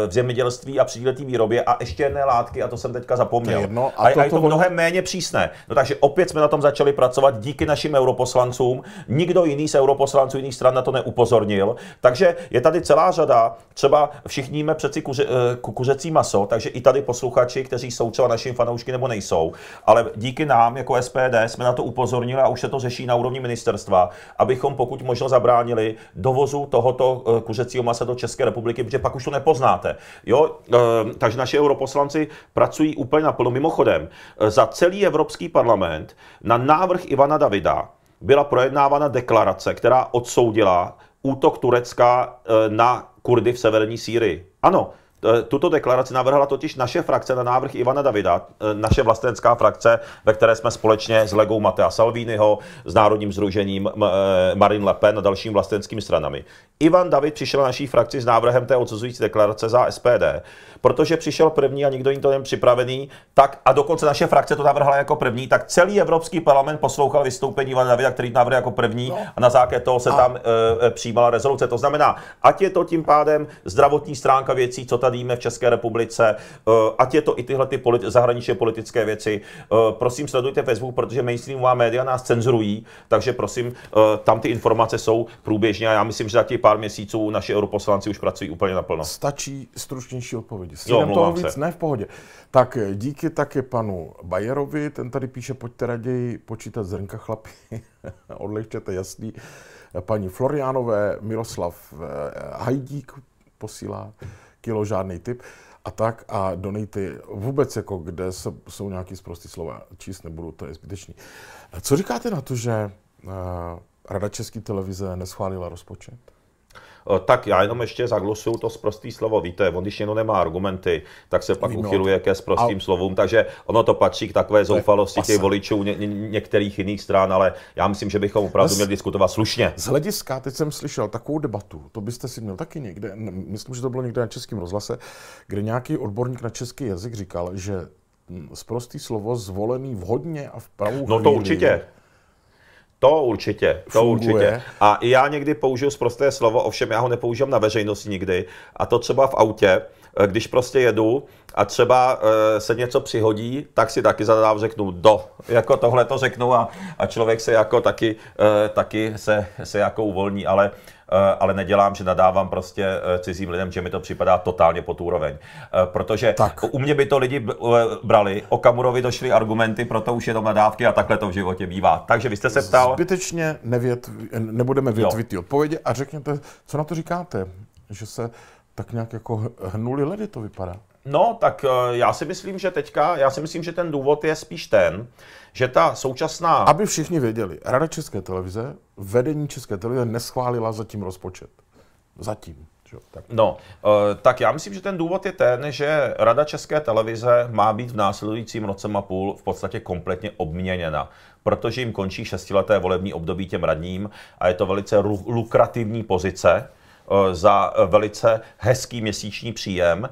v zemědělství a té výrobě a ještě jedné látky, a to jsem teďka zapomněl. To jedno, a, a, to, a je to mnohem méně přísné. No takže opět jsme na tom začali pracovat díky našim europoslancům. Nikdo jiný z europoslanců jiných stran na to neupozornil. Takže je tady celá řada, třeba všichni jíme přeci kuře, eh, kuřecí maso, takže i tady posluchači, kteří jsou třeba našimi fanoušky nebo nejsou, ale díky nám jako SPD jsme na to upozornili a už se to řeší na úrovni ministerstva, abychom pokud možno zabránili dovozu tohoto eh, kuřecího masa do České republiky, protože pak už to nepo poznáte. Jo? E, takže naši europoslanci pracují úplně naplno. Mimochodem, e, za celý Evropský parlament na návrh Ivana Davida byla projednávána deklarace, která odsoudila útok Turecka e, na Kurdy v severní Sýrii. Ano, Eh, tuto deklaraci navrhla totiž naše frakce na návrh Ivana Davida, eh, naše vlastenská frakce, ve které jsme společně s Legou Matea Salviniho, s Národním združením eh, Marine Le Pen a dalšími vlastenskými stranami. Ivan David přišel na naší frakci s návrhem té odsuzující deklarace za SPD, protože přišel první a nikdo jiný to neměl připravený, tak a dokonce naše frakce to navrhla jako první, tak celý Evropský parlament poslouchal vystoupení Ivana Davida, který to navrhl jako první no. a na základě toho se a... tam e, přijímala rezoluce. To znamená, ať je to tím pádem zdravotní stránka věcí, co tady víme v České republice, eh, ať je to i tyhle ty politi- zahraničně politické věci. Eh, prosím, sledujte Facebook, protože mainstreamová média nás cenzurují, takže prosím, eh, tam ty informace jsou průběžně a já myslím, že za těch pár měsíců naši europoslanci už pracují úplně naplno. Stačí stručnější odpovědi. Jo, toho víc, se. ne v pohodě. Tak díky také panu Bajerovi, ten tady píše, pojďte raději počítat zrnka chlapi, odlehčete jasný. Paní Floriánové, Miroslav Hajdík posílá kilo žádný typ a tak a donejty vůbec jako, kde se, jsou nějaký zprostý slova, číst nebudu, to je zbytečný. Co říkáte na to, že uh, Rada České televize neschválila rozpočet? Eh, tak já jenom ještě zaglosuju to sprostý slovo. Víte, on když někdo nemá argumenty, tak se pak Vím, uchyluje ke sprostým a... slovům, takže ono to patří k takové zoufalosti těch voličů ně, ně, některých jiných stran, ale já myslím, že bychom opravdu měli diskutovat slušně. Z hlediska, teď jsem slyšel takovou debatu, to byste si měl taky někde, myslím, že to bylo někde na českém rozhlase, kde nějaký odborník na český jazyk říkal, že sprostý slovo zvolený vhodně a v pravou No to určitě. To určitě, to Funguje. určitě. A i já někdy použiju zprosté slovo, ovšem já ho nepoužívám na veřejnosti nikdy. A to třeba v autě, eh, když prostě jedu a třeba e, se něco přihodí, tak si taky zadám, řeknu do. Jako tohle to řeknu a, a člověk se jako taky, e, taky se, se jako uvolní, ale Eh, ale nedělám, že nadávám prostě eh, cizím lidem, že mi to připadá totálně pod úroveň. Eh, protože tak. u mě by to lidi brali, o Kamurovi došly argumenty, proto už jenom nadávky a takhle to v životě bývá. Takže vy jste se ptal... Zbytečně nevět, nebudeme větvit ty odpovědi a řekněte, co na to říkáte, že se tak nějak jako hnuli ledy to vypadá. No, tak já si myslím, že teďka, já si myslím, že ten důvod je spíš ten, že ta současná... Aby všichni věděli, Rada České televize, vedení České televize neschválila zatím rozpočet. Zatím. Tak. No, eh, tak já myslím, že ten důvod je ten, že Rada České televize má být v následujícím roce a půl v podstatě kompletně obměněna, protože jim končí šestileté volební období těm radním a je to velice lukrativní pozice, za velice hezký měsíční příjem.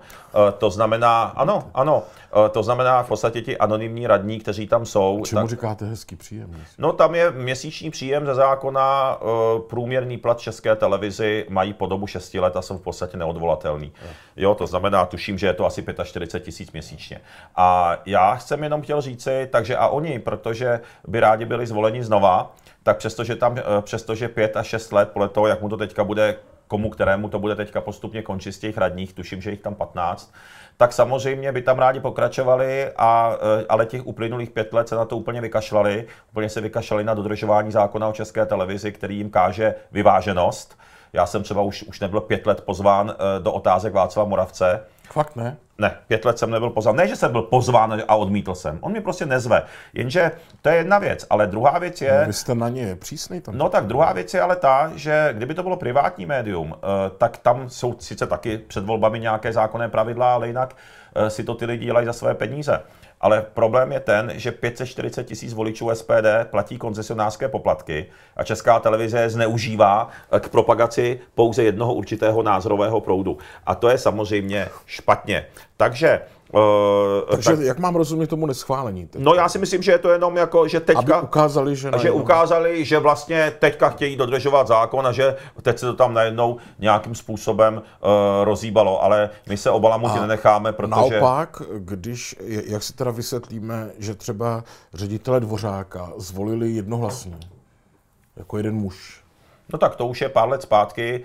To znamená, ano, ano, to znamená v podstatě ti anonymní radní, kteří tam jsou. Čemu tak, říkáte hezký příjem? No tam je měsíční příjem ze zákona, průměrný plat České televizi mají po dobu 6 let a jsou v podstatě neodvolatelný. Jo, to znamená, tuším, že je to asi 45 tisíc měsíčně. A já jsem jenom chtěl říci, takže a oni, protože by rádi byli zvoleni znova, tak přestože tam, eh, přestože pět a šest let podle toho, jak mu to teďka bude, komu kterému to bude teďka postupně končit z těch radních, tuším, že jich tam 15, tak samozřejmě by tam rádi pokračovali, a, eh, ale těch uplynulých pět let se na to úplně vykašlali. Úplně se vykašlali na dodržování zákona o české televizi, který jim káže vyváženost. Já jsem třeba už, už nebyl pět let pozván eh, do otázek Václava Moravce, Fakt ne? Ne, pět let jsem nebyl pozván. Ne, že jsem byl pozván a odmítl jsem. On mě prostě nezve. Jenže to je jedna věc. Ale druhá věc je. No, vy jste na ně přísný tam. No tak druhá věc je ale ta, že kdyby to bylo privátní médium, eh, tak tam jsou sice taky před volbami nějaké zákonné pravidla, ale jinak eh, si to ty lidi dělají za své peníze. Ale problém je ten, že 540 tisíc voličů SPD platí koncesionářské poplatky a Česká televize je zneužívá k propagaci pouze jednoho určitého názorového proudu. A to je samozřejmě špatně. Takže Uh, Takže tak, jak mám rozumět tomu neschválení? Teďka? No já si myslím, že je to jenom jako, že teďka... Aby ukázali, že najednou... Že ukázali, že vlastně teďka chtějí dodržovat zákon a že teď se to tam najednou nějakým způsobem uh, rozíbalo, ale my se o balamuti nenecháme, protože... Naopak, když, jak si teda vysvětlíme, že třeba ředitele Dvořáka zvolili jednohlasně, jako jeden muž. No tak to už je pár let zpátky,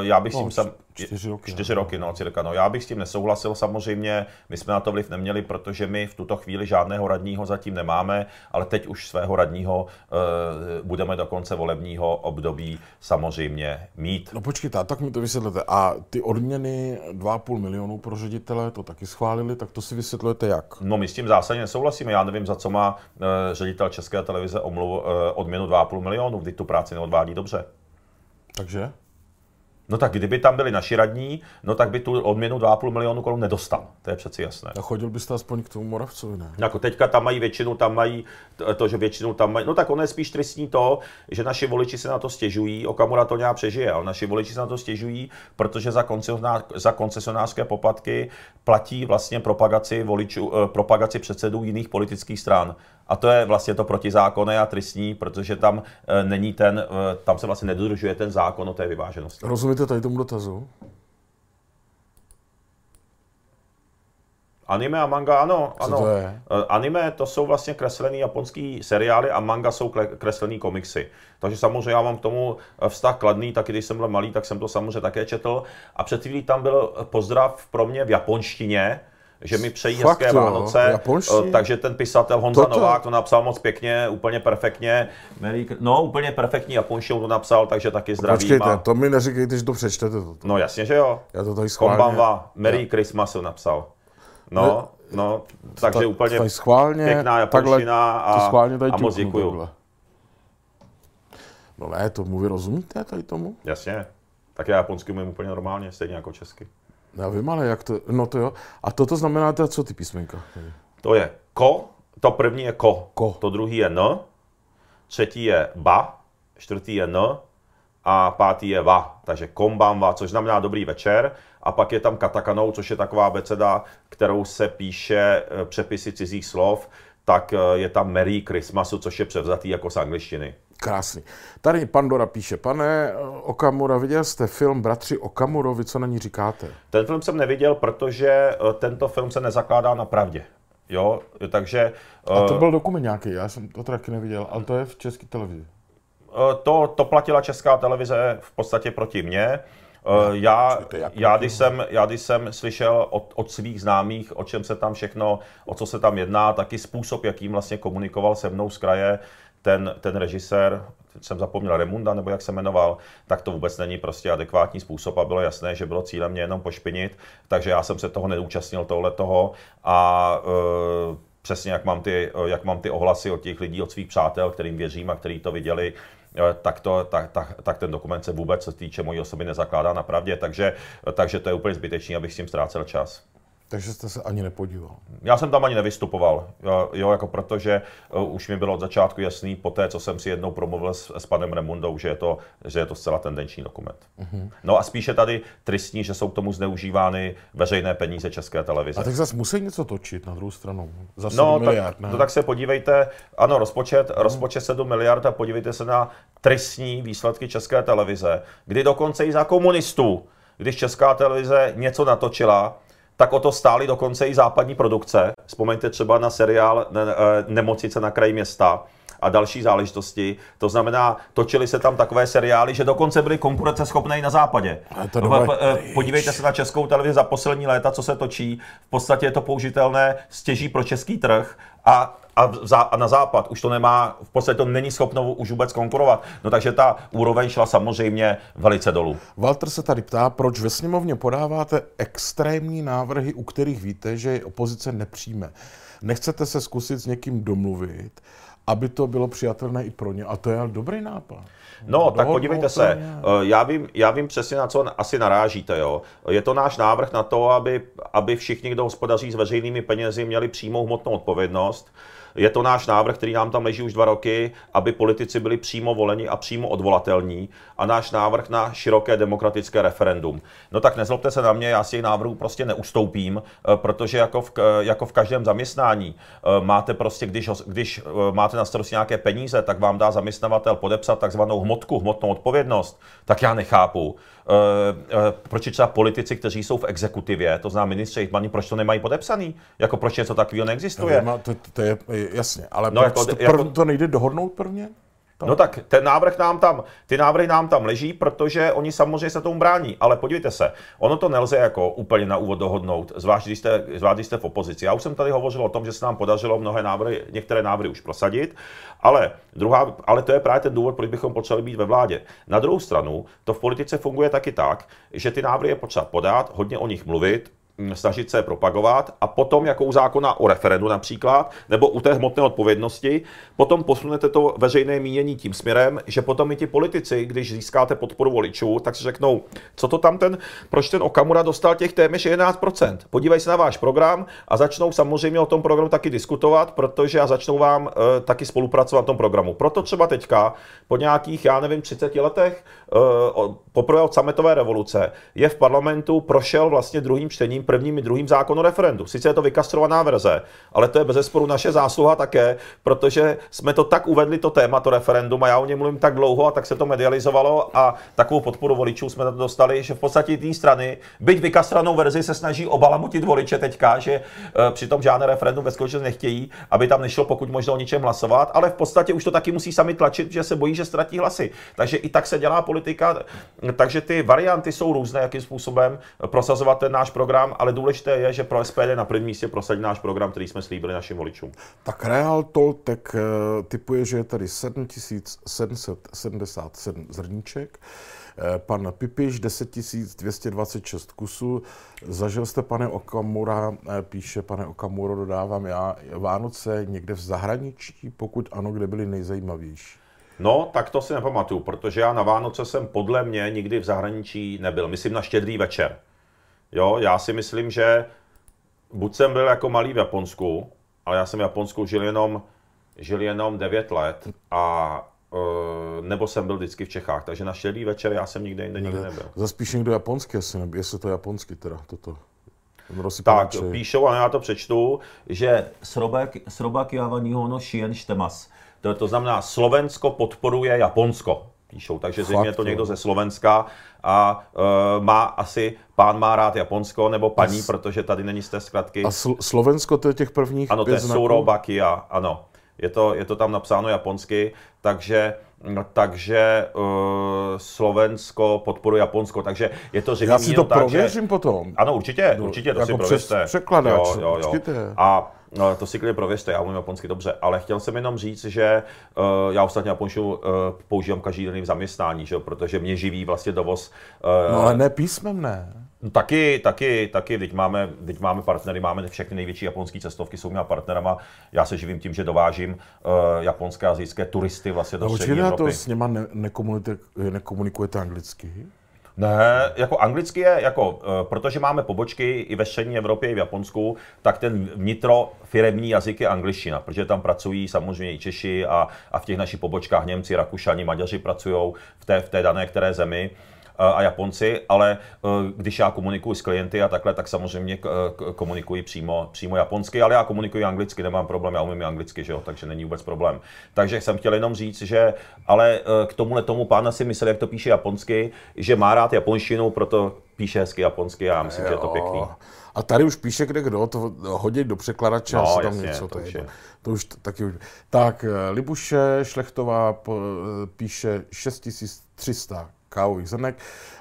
já bych no, s tím sam... Čtyři roky. Čtyři no. roky, no, cirka. No, já bych s tím nesouhlasil samozřejmě, my jsme na to vliv neměli, protože my v tuto chvíli žádného radního zatím nemáme, ale teď už svého radního e, budeme do konce volebního období samozřejmě mít. No počkejte, tak mi to vysvětlete. A ty odměny 2,5 milionů pro ředitele, to taky schválili, tak to si vysvětlujete jak? No my s tím zásadně nesouhlasíme. Já nevím, za co má e, ředitel České televize omluv, e, odměnu 2,5 milionů, kdy tu práci neodvádí dobře. Takže? No tak kdyby tam byli naši radní, no tak by tu odměnu 2,5 milionu korun nedostal. To je přeci jasné. A chodil byste aspoň k tomu Moravcovi, ne? Jako teďka tam mají většinu, tam mají to, že většinu tam mají, no tak ono je spíš tristní to, že naši voliči se na to stěžují, Okamura to nějak přežije, ale naši voliči se na to stěžují, protože za, koncesionář, za koncesionářské poplatky platí vlastně propagaci voličů, eh, propagaci předsedů jiných politických stran. A to je vlastně to protizákonné a tristní, protože tam e, není ten, e, tam se vlastně nedodržuje ten zákon o té vyváženosti. Rozumíte tady tomu dotazu? Anime a manga, ano. Co ano. to je? E, anime to jsou vlastně kreslený japonský seriály a manga jsou kreslený komiksy. Takže samozřejmě já mám k tomu vztah kladný, taky když jsem byl malý, tak jsem to samozřejmě také četl. A před chvílí tam byl pozdrav pro mě v japonštině, že mi přejí Fakt, hezké jo, Vánoce. Japonští? Eh, takže ten pisatel Honza Toto. Novák to napsal moc pěkně, úplně perfektně. No, úplně perfektní japonštinou to napsal, takže taky zdravím. Počkejte, a... to mi neříkejte, že to přečtete. Toto. No jasně, že jo. Já to tady schválně. Konbanwa, Merry já. Christmas napsal. No, ne, no, takže ta, úplně schválně, pěkná japonština a, to schválně tady a moc děkuju. No ne, tomu vy rozumíte tady tomu? Jasně. Tak já japonsky umím úplně normálně, stejně jako česky. Já vím, ale jak to, no to jo. A toto znamená teda co ty písmenka? To je ko, to první je ko, ko. to druhý je n, třetí je ba, čtvrtý je n a pátý je va. Takže kombamba, což znamená dobrý večer. A pak je tam katakanou, což je taková beceda, kterou se píše eh, přepisy cizích slov, tak eh, je tam Merry Christmasu, což je převzatý jako z angličtiny. Krásný. Tady Pandora píše, pane Okamura, viděl jste film Bratři Okamurovi, co na ní říkáte? Ten film jsem neviděl, protože eh, tento film se nezakládá na pravdě. Jo, takže... A to eh, byl dokument nějaký, já jsem to taky neviděl, ale to je v české televizi. Eh, to, to platila česká televize v podstatě proti mně. Já, já, když jsem, já když jsem slyšel od, od svých známých, o čem se tam všechno, o co se tam jedná, taky způsob, jakým vlastně komunikoval se mnou z kraje, ten, ten režisér, jsem zapomněl Remunda, nebo jak se jmenoval, tak to vůbec není prostě adekvátní způsob a bylo jasné, že bylo cílem mě jenom pošpinit, takže já jsem se toho neúčastnil tohle toho a e, přesně jak mám, ty, jak mám ty ohlasy od těch lidí, od svých přátel, kterým věřím a kteří to viděli, tak, to, tak, tak, tak ten dokument se vůbec, co se týče mojí osoby, nezakládá na pravdě, takže, takže to je úplně zbytečný, abych s tím ztrácel čas. Takže jste se ani nepodíval. Já jsem tam ani nevystupoval, jo, jako protože uh, už mi bylo od začátku jasný, po té, co jsem si jednou promluvil s, s panem Remundou, že je to, že je to zcela tendenční dokument. Uh-huh. No a spíše tady tristní, že jsou k tomu zneužívány veřejné peníze České televize. A tak zase musí něco točit na druhou stranu. Za 7 no, miliard, tak, ne? No tak se podívejte, ano, rozpočet, uh-huh. rozpočet 7 miliard a podívejte se na tristní výsledky České televize, kdy dokonce i za komunistů, když Česká televize něco natočila, tak o to stály dokonce i západní produkce. Vzpomeňte třeba na seriál eh, Nemocnice na kraji města a další záležitosti. To znamená, točili se tam takové seriály, že dokonce byly konkurenceschopné i na západě. To dobre... Eh, podívejte se na českou televizi za poslední léta, co se točí. V podstatě je to použitelné stěží pro český trh a a, za, a na západ už to nemá, v podstatě to není schopno už vůbec konkurovat. No takže ta úroveň šla samozřejmě velice dolů. Walter se tady ptá, proč ve sněmovně podáváte extrémní návrhy, u kterých víte, že je opozice nepřijme. Nechcete se zkusit s někým domluvit, aby to bylo přijatelné i pro ně. A to je dobrý nápad. No, Dohodnou tak podívejte se, eh, já vím, já vím přesně, na co asi narážíte. Jo. Je to náš návrh na to, aby, aby všichni, kdo hospodaří s veřejnými penězi, měli přímou hmotnou odpovědnost. Je to náš návrh, který nám tam leží už dva roky, aby politici byli přímo voleni a přímo odvolatelní a náš návrh na široké demokratické referendum. No tak nezlobte se na mě, já si těch návrhů prostě neustoupím, eh, protože jako v, jako v každém zaměstnání eh, máte prostě, když, když eh, máte na starosti nějaké peníze, tak vám dá zaměstnavatel podepsat takzvanou hmotku, hmotnou odpovědnost, tak já nechápu, proč třeba politici, kteří jsou v exekutivě, to znamená ministři, hejtmani, proč to nemají podepsaný? Jako proč něco takového neexistuje? No, to, to je jasně, ale no, jako, to, jako, to nejde dohodnout prvně? To. No tak ten návrh nám tam, ty návrhy nám tam leží, protože oni samozřejmě se tomu brání. Ale podívejte se, ono to nelze jako úplně na úvod dohodnout, zvlášť když jste, zvlášť když jste v opozici. Já už jsem tady hovořil o tom, že se nám podařilo mnohé návrhy, některé návrhy už prosadit, ale, druhá, ale to je právě ten důvod, proč bychom potřebovali být ve vládě. Na druhou stranu, to v politice funguje taky tak, že ty návrhy je potřeba podat, hodně o nich mluvit, snažit se propagovat a potom jako u zákona o referendu například, nebo u té hmotné odpovědnosti, potom posunete to veřejné mínění tím směrem, že potom i ti politici, když získáte podporu voličů, tak si řeknou, co to tam ten, proč ten Okamura dostal těch téměř 11%. Podívej se na váš program a začnou samozřejmě o tom programu taky diskutovat, protože a začnou vám e, taky spolupracovat na tom programu. Proto třeba teďka po nějakých, já nevím, 30 letech, e, poprvé od sametové revoluce, je v parlamentu prošel vlastně druhým čtením prvním i druhým zákon o referendu. Sice je to vykastrovaná verze, ale to je bez zesporu naše zásluha také, protože jsme to tak uvedli, to téma, to referendum, a já o něm mluvím tak dlouho a tak se to medializovalo a takovou podporu voličů jsme to dostali, že v podstatě té strany, byť vykastranou verzi, se snaží obalamutit voliče teďka, že e, přitom žádné referendum ve skutečnosti nechtějí, aby tam nešlo pokud možno o ničem hlasovat, ale v podstatě už to taky musí sami tlačit, že se bojí, že ztratí hlasy. Takže i tak se dělá politika, takže ty varianty jsou různé, jakým způsobem prosazovat ten náš program, ale důležité je, že pro SPD na prvním místě prosadí náš program, který jsme slíbili našim voličům. Tak Real Toltek eh, typuje, že je tady 7777 zrníček, eh, pan Pipiš 10226 kusů. Zažil jste, pane Okamura, eh, píše, pane Okamuro, dodávám já, Vánoce někde v zahraničí, pokud ano, kde byly nejzajímavější? No, tak to si nepamatuju, protože já na Vánoce jsem podle mě nikdy v zahraničí nebyl. Myslím na štědrý večer. Jo, já si myslím, že buď jsem byl jako malý v Japonsku, ale já jsem v Japonsku žil jenom, žil jenom 9 let a uh, nebo jsem byl vždycky v Čechách, takže na štědrý večer já jsem nikde jinde nikdy nebyl. Zaspíš někdo japonský asi, nebo jestli to japonský teda, toto. Tak, píšou, a já to přečtu, že Srobakiava Nihono Shien Štemas. To, to znamená, Slovensko podporuje Japonsko píšou. Takže zřejmě je to někdo ze Slovenska a uh, má asi, pán má rád Japonsko, nebo paní, s... protože tady není z té zkratky. A sl- Slovensko to je těch prvních Ano, to je Sourobakia, ano. Je to, je to tam napsáno japonsky, takže No, takže uh, Slovensko podporuje Japonsko, takže je to zřejmě Já si to tak, prověřím že... potom. Ano, určitě, určitě, to jako si prověřte. Překladač, jo, jo, jo. A No, to si klidně prověřte, já umím japonsky dobře, ale chtěl jsem jenom říct, že uh, já ostatně japonštinu uh, používám každý den v zaměstnání, že? protože mě živí vlastně dovoz. Uh, no ale ne písmemné. No, taky, taky, taky, teď máme, teď máme partnery, máme všechny největší japonské cestovky, jsou mými partnerama. Já se živím tím, že dovážím uh, japonské a azijské turisty vlastně do no, střední Evropy. to s něma ne- nekomunikujete, nekomunikujete anglicky? Ne, jako anglicky je, jako, eh, protože máme pobočky i ve střední Evropě, i v Japonsku, tak ten vnitro firemní jazyk je angličtina, protože tam pracují samozřejmě i Češi a, a v těch našich pobočkách Němci, Rakušani, Maďaři pracují v té, v té dané které zemi a Japonci, ale eh, když já komunikuji s klienty a takhle, tak samozřejmě komunikuji přímo, přímo japonsky, ale já komunikuji anglicky, nemám problém, já umím anglicky, že jo, takže není vůbec problém. Takže jsem chtěl jenom říct, že ale eh, k tomuhle tomu pána si myslel, jak to píše japonsky, že má rád japonštinu, proto píše hezky japonsky a já myslím, jo. že je to pěkný. A tady už píše kde kdo, to hodí do překladače, no, tam jasně, něco. to, To, už je, je. to už taky už. Tak, eh, Libuše Šlechtová píše 6300 kávových zrnek.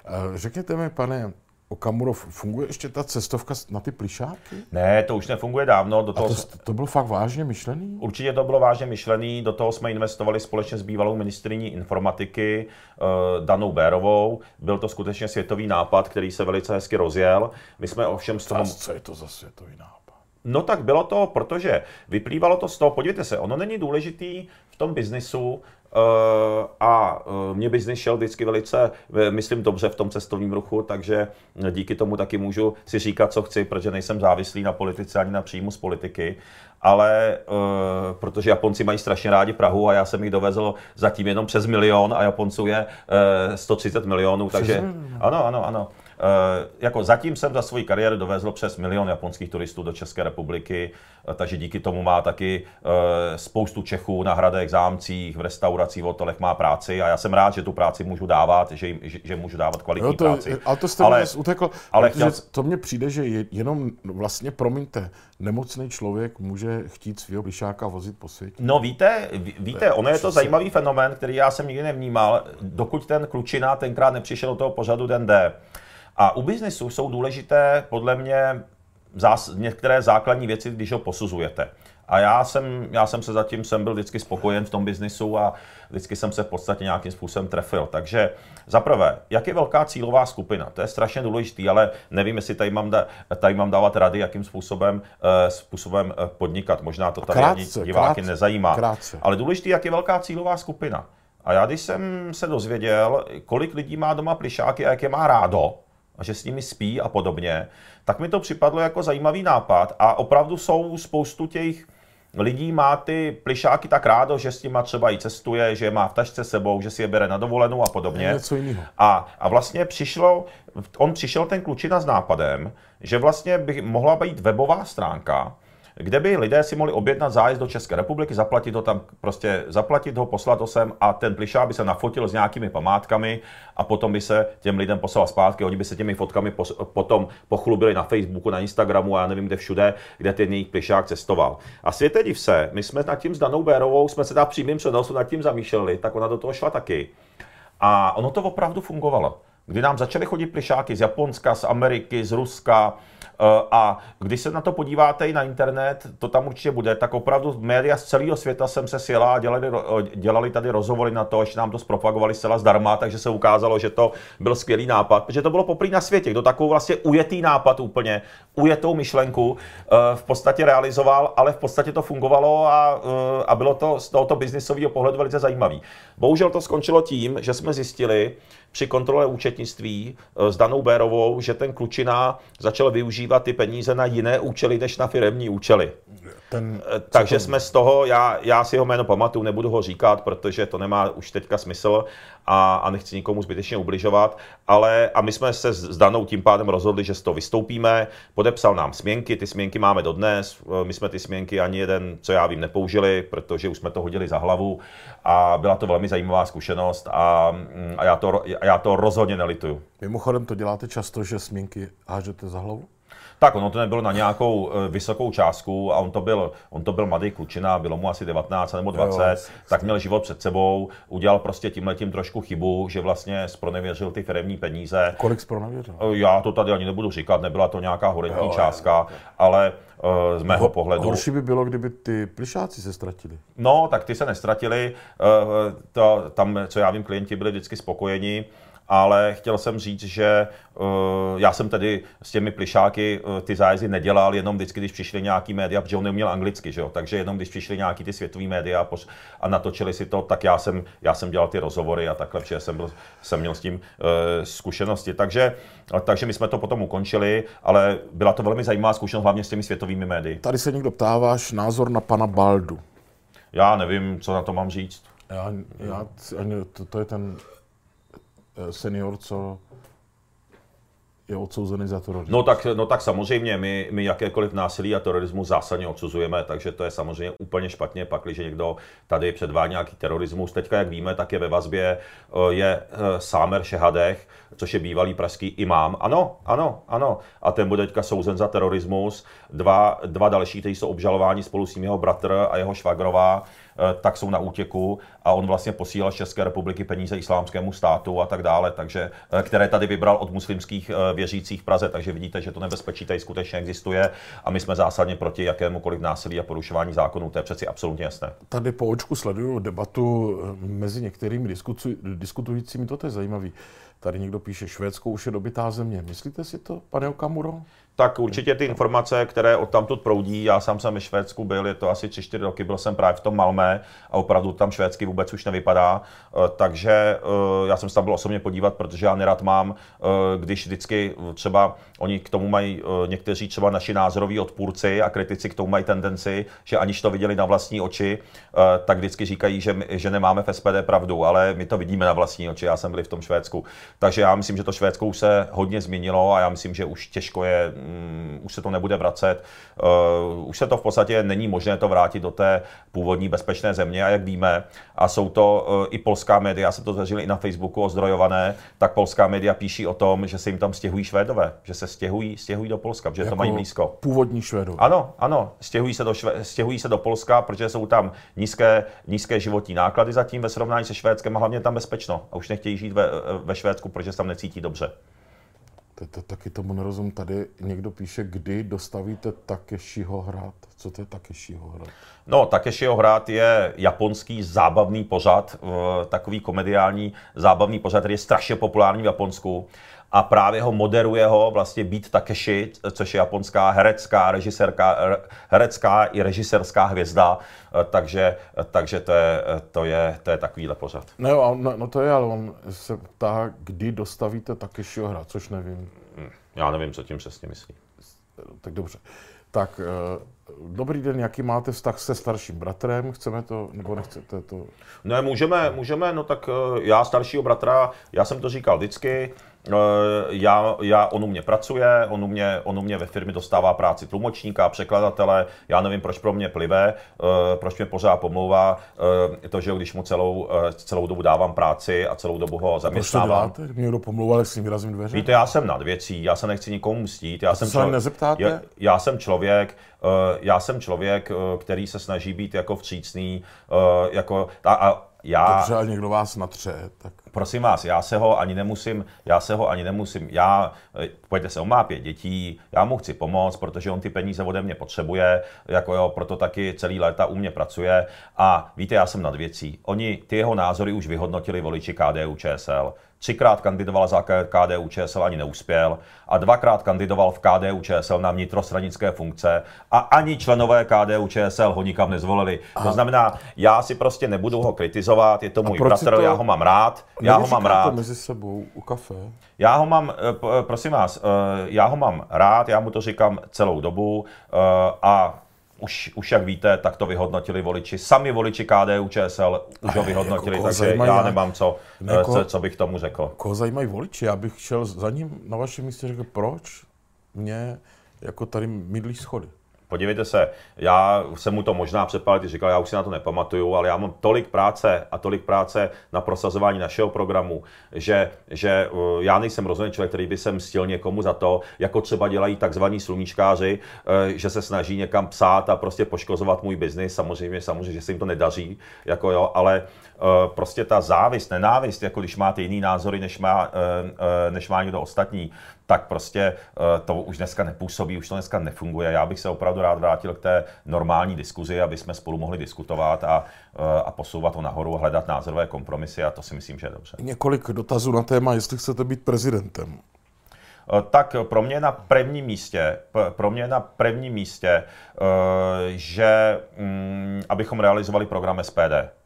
Eh, Řekněte mi, pane Okamurov, funguje ještě ta cestovka na ty plišáky? Ne, to už nefunguje dávno, do A toho, to, to bylo fakt vážně myšlený? Určitě to bylo vážně myšlený, do toho jsme investovali společně s bývalou ministriní informatiky eh, Danou Bérovou. Byl to skutečně světový nápad, který se velice hezky rozjel. My jsme ovšem z toho... A co je to za světový nápad? No tak bylo to, protože vyplývalo to z toho, podívejte se, ono není důležitý v tom biznisu, a eh, mě biznis šel vždycky velice, eh, myslím, dobře v tom cestovním ruchu, takže díky tomu taky můžu si říkat, co chci, protože nejsem závislý na politice ani na příjmu z politiky, ale protože Japonci mají strašně rádi Prahu a já jsem jich dovezl zatím jenom přes milion a Japonců je 130 milionů, takže ano, ano, ano. Uh, jako zatím jsem za svoji kariéru dovezl přes milion japonských turistů do České republiky, uh, takže díky tomu má taky uh, spoustu Čechů na hradech, zámcích, v restauracích, v hotelech má práci a já jsem rád, že tu práci můžu dávat, že, jim, že, že můžu dávat kvalitní Jo, to, práci. ale to jste Ale- utekl, ale chtěl- to mně přijde, že je, jenom vlastně, promiňte, nemocný člověk může chtít svého plišáka vozit po světě. No víte, ví- víte, ono je to zajímavý fenomén, který já jsem nikdy nevnímal, dokud ten klučina tenkrát nepřišel do toho pořadu Den D. A u biznesu jsou důležité podle mě zás, některé základní věci, když ho posuzujete. A já jsem, já jsem se zatím jsem byl vždycky spokojen v tom biznisu a vždycky jsem se v podstatě nějakým způsobem trefil. Takže za prvé, jak je velká cílová skupina? To je strašně důležitý, ale nevím, jestli tady mám, da, tady mám dávat rady, jakým způsobem, eh, způsobem eh, podnikat. Možná to tady ani krátce, diváky krátce, nezajímá. krátce. Ale důležitý, jak je velká cílová skupina. A já když jsem se dozvěděl, kolik lidí má doma plišáky a jak je má rádo, a že s nimi spí a podobně, tak mi to připadlo jako zajímavý nápad a opravdu jsou spoustu těch lidí má ty plišáky tak rádo, že s nima třeba i cestuje, že je má v tašce sebou, že si je bere na dovolenou a podobně. Něco jiného. A, a vlastně přišlo, on přišel ten klučina s nápadem, že vlastně by mohla být webová stránka, kde by lidé si mohli objednat zájezd do České republiky, zaplatit ho tam, prostě zaplatit ho, poslat ho sem a ten plišák by se nafotil s nějakými památkami a potom by se těm lidem poslal zpátky, oni by se těmi fotkami pos, potom pochlubili na Facebooku, na Instagramu a já nevím kde všude, kde ten jejich plišák cestoval. A světe div se, my jsme nad tím s Danou Bérovou, jsme se na přímým přenosu nad tím zamýšleli, tak ona do toho šla taky. A ono to opravdu fungovalo. Kdy nám začaly chodit plišáky z Japonska, z Ameriky, z Ruska a když se na to podíváte i na internet, to tam určitě bude, tak opravdu média z celého světa jsem se sjela a dělali, eh, dělali tady rozhovory na to, až nám to zpropagovali zcela zdarma, takže se ukázalo, že to byl skvělý nápad, protože to bylo poprvé na světě, kdo takovou vlastně ujetý nápad úplně, ujetou myšlenku eh, v podstatě realizoval, ale v podstatě to fungovalo a, eh, a bylo to z tohoto biznisového pohledu velice zajímavý. Bohužel to skončilo tím, že jsme zjistili při kontrole účetnictví eh, s Danou Bérovou, že ten klučina začal využívat ty peníze na jiné účely než na firemní účely. Ten, Eh, Takže jsme z toho, já, já si jeho jméno pamatuju, nebudu ho říkat, protože to nemá už teďka smysl a, a nechci nikomu zbytečně ubližovat, ale a my jsme se s Danou tím pádem rozhodli, že z toho vystoupíme, podepsal nám směnky, ty směnky máme dodnes, Eh, my jsme ty směnky ani jeden, co já vím, nepoužili, protože už jsme to hodili za hlavu a byla to velmi zajímavá zkušenost a, mm, a já, to, a já to rozhodně nelituju. Mimochodem to děláte často, že směnky hážete za hlavu? Tak, ono to nebylo na nějakou eh, vysokou částku a on to byl, on to byl mladý klučina, bylo mu asi 19 nebo 20, Jo, tak měl život před sebou, udělal prostě tímhletím trošku chybu, že vlastně spronevěřil ty firemní peníze. Kolik zpronevěřil? Eh, Já to tady ani nebudu říkat, nebyla to nějaká horentní Jo, jo, částka, ale eh, z mého pohledu... Horší by bylo, kdyby ty plišáci se ztratili. No, tak ty se nestratili, to, tam, co já vím, klienti byli vždycky spokojeni ale chtěl jsem říct, že uh, já jsem tedy s těmi plišáky uh, ty zájezdy nedělal, jenom vždycky, když přišli nějaký média, protože on neuměl anglicky, že jo? takže jenom když přišli nějaký ty světový média a, natočili si to, tak já jsem, já jsem dělal ty rozhovory a takhle, protože jsem, byl, jsem měl s tím uh, zkušenosti. Takže, takže my jsme to potom ukončili, ale byla to velmi zajímavá zkušenost, hlavně s těmi světovými médii. Tady se někdo ptá váš názor na pana Baldu. Já nevím, co na to mám říct. Já, já, to, to je ten senior, co je odsouzený za terorismus. No tak, no tak samozřejmě, my, my jakékoliv násilí a terorismus zásadně odsuzujeme, takže to je samozřejmě úplně špatně, pak, když někdo tady předvádí nějaký terorismus. Teďka, jak víme, tak je ve vazbě, eh, je eh, Sámer Šehadech, což je bývalý pražský imám. Ano, ano, ano. A ten bude teďka souzen za terorismus. Dva, dva další, kteří jsou obžalováni spolu s ním jeho bratr a jeho švagrová, Eh, tak jsou na útěku a on vlastně posílal z České republiky peníze islámskému státu a tak dále, takže, eh, které tady vybral od muslimských eh, věřících v Praze, takže vidíte, že to nebezpečí tady skutečně existuje a my jsme zásadně proti jakémukoliv násilí a porušování zákonů, to je přeci absolutně jasné. Tady po očku sleduju debatu mezi některými diskutujícími, to je zajímavý. Tady někdo píše, Švédsko už je dobitá země. Myslíte si to, pane Okamuro? Tak určitě ty informace, které od tamtud proudí, já sám jsem ve Švédsku byl, je to asi 3-4 roky, byl jsem právě v tom Malmé a opravdu tam švédsky vůbec už nevypadá, eh, takže eh, já jsem se tam byl osobně podívat, protože já nerad mám, eh, když vždycky třeba oni k tomu mají někteří třeba naši názoroví odpůrci a kritici k tomu mají tendenci, že aniž to viděli na vlastní oči, tak vždycky říkají, že, my, že nemáme v SPD pravdu, ale my to vidíme na vlastní oči, já jsem byl v tom Švédsku. Takže já myslím, že to Švédsko už se hodně změnilo a já myslím, že už těžko je um, už se to nebude vracet. Uh, už se to v podstatě není možné to vrátit do té původní bezpečné země a jak víme, a jsou to uh, i polská média, se to zveřejnili i na Facebooku ozdrojované, tak polská média píší o tom, že se jim tam stěhují Švédové, že se stěhují, stěhují do Polska, protože jako to mají blízko. Původní Švédové. Ano, ano, stěhují se, do šve, stěhují se do Polska, protože jsou tam nízké, nízké životní náklady zatím ve srovnání se Švédskem a hlavně tam bezpečno. A už nechtějí žít ve, ve Švédsku, protože se tam necítí dobře. To, to, taky tomu nerozum. Tady někdo píše, kdy dostavíte Takeshiho hrad. Co to je Takeshiho hrad? No, Takeshiho hrad je japonský zábavný pořad, takový komediální zábavný pořad, který je strašně populární v Japonsku a právě ho moderuje ho vlastně Beat Takeshi, což je japonská herecká, režisérka, herecká i režisérská hvězda, takže, takže to, je, to, je, to je takovýhle pořad. No, no, no to je, ale on se ptá, kdy dostavíte Takeshiho hra, což nevím. Hm, já nevím, co tím přesně myslí. Tak dobře. Tak, eh, dobrý den, jaký máte vztah se starším bratrem? Chceme to, nebo nechcete to? Ne, můžeme, můžeme, no tak eh, já staršího bratra, já jsem to říkal vždycky, Eh, já, já, on u mě pracuje, on u mě, on u mě ve firmě dostává práci tlumočníka, překladatele, já nevím, proč pro mě plive, eh, proč mě pořád pomlouvá, eh, to, že když mu celou, celou dobu dávám práci a celou dobu ho zaměstnávám. Proč to děláte? Mě někdo pomlouval, jestli vyrazím dveře? Víte, já jsem nad věcí, já se nechci nikomu mstít. Já jsem se člověk, nezeptáte? Já, já jsem člověk, já jsem člověk, který se snaží být jako vstřícný, jako, a, a já... Dobře, ale někdo vás natře, tak... Prosím vás, já se ho ani nemusím, já se ho ani nemusím, já, eh, pojďte se, on má pět dětí, já mu chci pomoct, protože on ty peníze ode mě potřebuje, jako jo, proto taky celý léta u mě pracuje. A víte, já jsem nad věcí. Oni ty jeho názory už vyhodnotili voliči KDU ČSL. Třikrát kandidoval za KDU ČSL, ani neuspěl. A dvakrát kandidoval v KDU ČSL na vnitrostranické funkce. A ani členové KDU ČSL ho nikam nezvolili. To znamená, já si prostě nebudu ho kritizovat, je to můj bratr, to... já ho mám rád, já ho mám rád. mezi sebou u kafe? Já ho mám, eh, prosím vás, eh, já ho mám rád, já mu to říkám celou dobu eh, a už, už jak víte, tak to vyhodnotili voliči. Sami voliči KDU ČSL už ho vyhodnotili, jako takže já nemám co, jako, co, co bych tomu řekl. Koho zajímají voliči? Já bych šel za ním na vašem místě řekl, proč mě jako tady mydlí schody. Podívejte se, já jsem mu to možná před pár říkal, já už si na to nepamatuju, ale já mám tolik práce a tolik práce na prosazování našeho programu, že, že uh, já nejsem rozhodně člověk, který by se mstil někomu za to, jako třeba dělají takzvaní sluníčkáři, uh, že se snaží někam psát a prostě poškozovat můj biznis. Samozřejmě, samozřejmě, že se jim to nedaří, jako jo, ale uh, prostě ta závist, nenávist, jako když máte jiný názory, než má, než má někdo ostatní, tak prostě eh, to už dneska nepůsobí, už to dneska nefunguje. Já bych se opravdu rád vrátil k té normální diskuzi, aby jsme spolu mohli diskutovat a, eh, a posouvat to nahoru a hledat názorové kompromisy a to si myslím, že je dobře. Několik dotazů na téma, jestli chcete být prezidentem. Eh, tak pro mě na prvním místě, pro mě na prvním místě, že mm, abychom realizovali program SPD.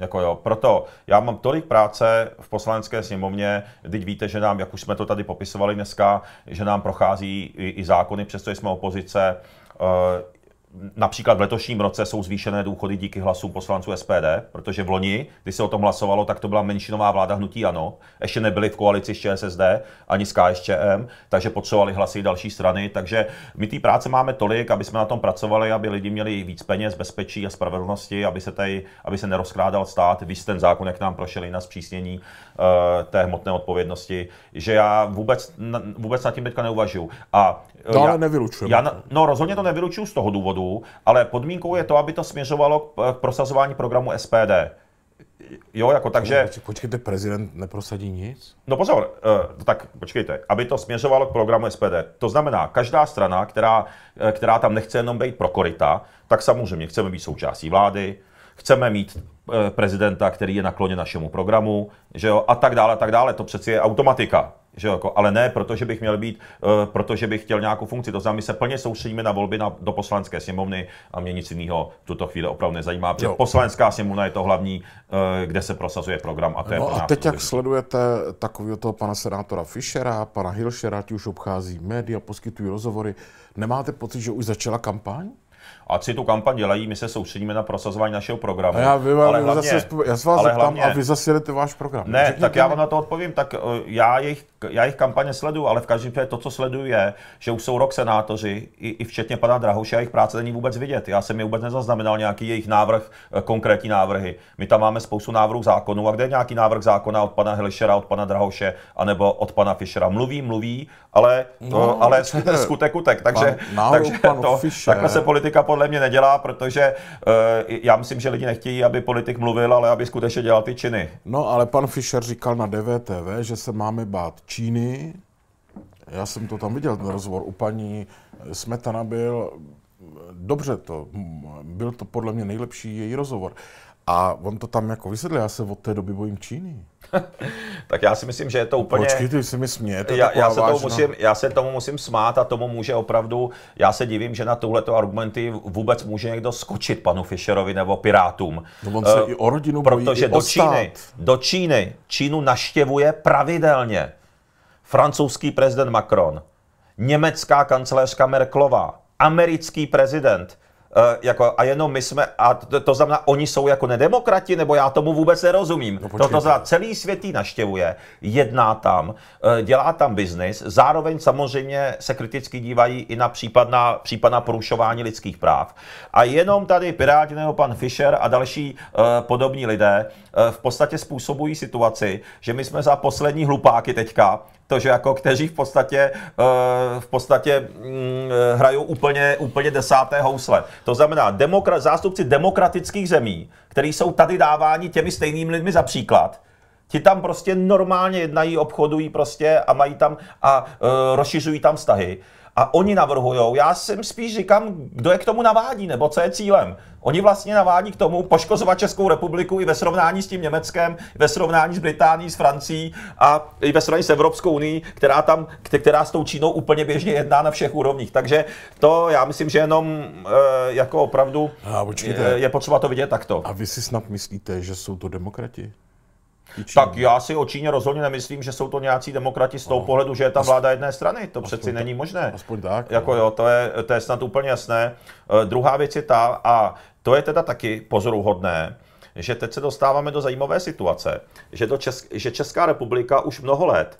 Jako jo, proto já mám tolik práce v poslanecké sněmovně, teď víte, že nám, jak už jsme to tady popisovali dneska, že nám prochází i, i zákony, přestože jsme opozice. Například v letošním roce jsou zvýšené důchody díky hlasům poslanců SPD, protože v loni, když se o tom hlasovalo, tak to byla menšinová vláda hnutí ANO. Ještě nebyli v koalici s ČSSD ani s KSČM, takže potřebovali hlasy další strany. Takže my té práce máme tolik, aby jsme na tom pracovali, aby lidi měli víc peněz, bezpečí a spravedlnosti, aby se, tady, aby se nerozkrádal stát. Víš ten zákon, jak nám prošel i na zpřísnění uh, té hmotné odpovědnosti, že já vůbec, vůbec nad tím teďka neuvažuju. A No, ale nevylučujeme. Já, no rozhodně to nevylučuju z toho důvodu, ale podmínkou je to, aby to směřovalo k prosazování programu SPD. Jo, jako takže... Počkejte, prezident neprosadí nic? No pozor, uh, tak počkejte, aby to směřovalo k programu SPD. To znamená, každá strana, která, eh, která tam nechce jenom být pro korita, tak samozřejmě chceme být součástí vlády, chceme mít eh, prezidenta, který je nakloněn našemu programu, že jo, a tak dále, a tak dále. To přeci je automatika. Že jako, ale ne, protože bych měl být, uh, protože bych chtěl nějakou funkci. To znamená, my se plně soustředíme na volby na, do poslanecké sněmovny a mě nic jiného v tuto chvíli opravdu nezajímá, protože poslanecká sněmovna je to hlavní, uh, kde se prosazuje program a to no je a teď, jak sledujete takového toho pana senátora Fischera, pana Hilšera, ti už obchází média, poskytují rozhovory, nemáte pocit, že už začala kampaň? Ať si tu kampaň dělají, my se soustředíme na prosazování našeho programu. A já, vy, ale hlavně, zase, já se vás zeptám hlavně, a vy zase jedete váš program. Ne, Řekněte tak já vám na to odpovím, tak uh, já jejich, já jejich kampaně sleduju, ale v každém případě to, co sleduju, je, že už jsou rok senátoři, i, i včetně pana Drahoše, a jejich práce není vůbec vidět. Já jsem je vůbec nezaznamenal nějaký jejich návrh, uh, konkrétní návrhy. My tam máme spoustu návrhů zákonů, a kde je nějaký návrh zákona od pana Helišera, od pana Drahoše, anebo od pana Fischera. Mluví, mluví, ale, no, uh, ale skutek utek. Takže, pan, takže to, takhle se politika podle mě nedělá, protože uh, já myslím, že lidi nechtějí, aby politik mluvil, ale aby skutečně dělal ty činy. No, ale pan Fischer říkal na DVTV, že se máme bát Číny. Já jsem to tam viděl, ten rozhovor u paní Smetana byl, dobře to, byl to podle mě nejlepší její rozhovor. A on to tam jako vysvětlil, já se od té doby bojím Číny. tak já si myslím, že je to úplně... Počkej, ty si mi smějete, já, já, se tomu musím, já se tomu musím smát a tomu může opravdu, já se divím, že na tuhleto argumenty vůbec může někdo skočit panu Fischerovi nebo Pirátům. No on se uh, i o rodinu bojí, Protože do Číny, do Číny, Čínu naštěvuje pravidelně francouzský prezident Macron, německá kancelářka Merklová, americký prezident, jako, a jenom my jsme, a to, to znamená, oni jsou jako nedemokrati, nebo já tomu vůbec nerozumím. No, to, to znamená, celý svět jí naštěvuje, jedná tam, uh, dělá tam biznis, zároveň samozřejmě se kriticky dívají i na případná, případná porušování lidských práv. A jenom tady Piráti nebo pan Fischer a další uh, podobní lidé uh, v podstatě způsobují situaci, že my jsme za poslední hlupáky teďka, to, že jako kteří v podstatě, v podstatě mm, hrajou úplně, úplně desáté housle. To znamená, demokra- zástupci demokratických zemí, který jsou tady dáváni těmi stejnými lidmi za příklad, ti tam prostě normálně jednají, obchodují prostě a mají tam a uh, rozšiřují tam vztahy. A oni navrhují, já si spíš říkám, kdo je k tomu navádí, nebo co je cílem. Oni vlastně navádí k tomu poškozovat Českou republiku i ve srovnání s tím Německem, ve srovnání s Británií, s Francií a i ve srovnání s Evropskou unii, která tam, která s tou Čínou úplně běžně jedná na všech úrovních. Takže to já myslím, že jenom e, jako opravdu je, je potřeba to vidět takto. A vy si snad myslíte, že jsou to demokrati? Tak já si o Číně rozhodně nemyslím, že jsou to nějací demokrati z toho no. pohledu, že je tam vláda jedné strany. To přeci není možné. Aspoň tak. Jako jo, to je, to je snad úplně jasné. Uh, druhá věc je ta, a to je teda taky pozoruhodné, že teď se dostáváme do zajímavé situace, že, do Česk- že Česká republika už mnoho let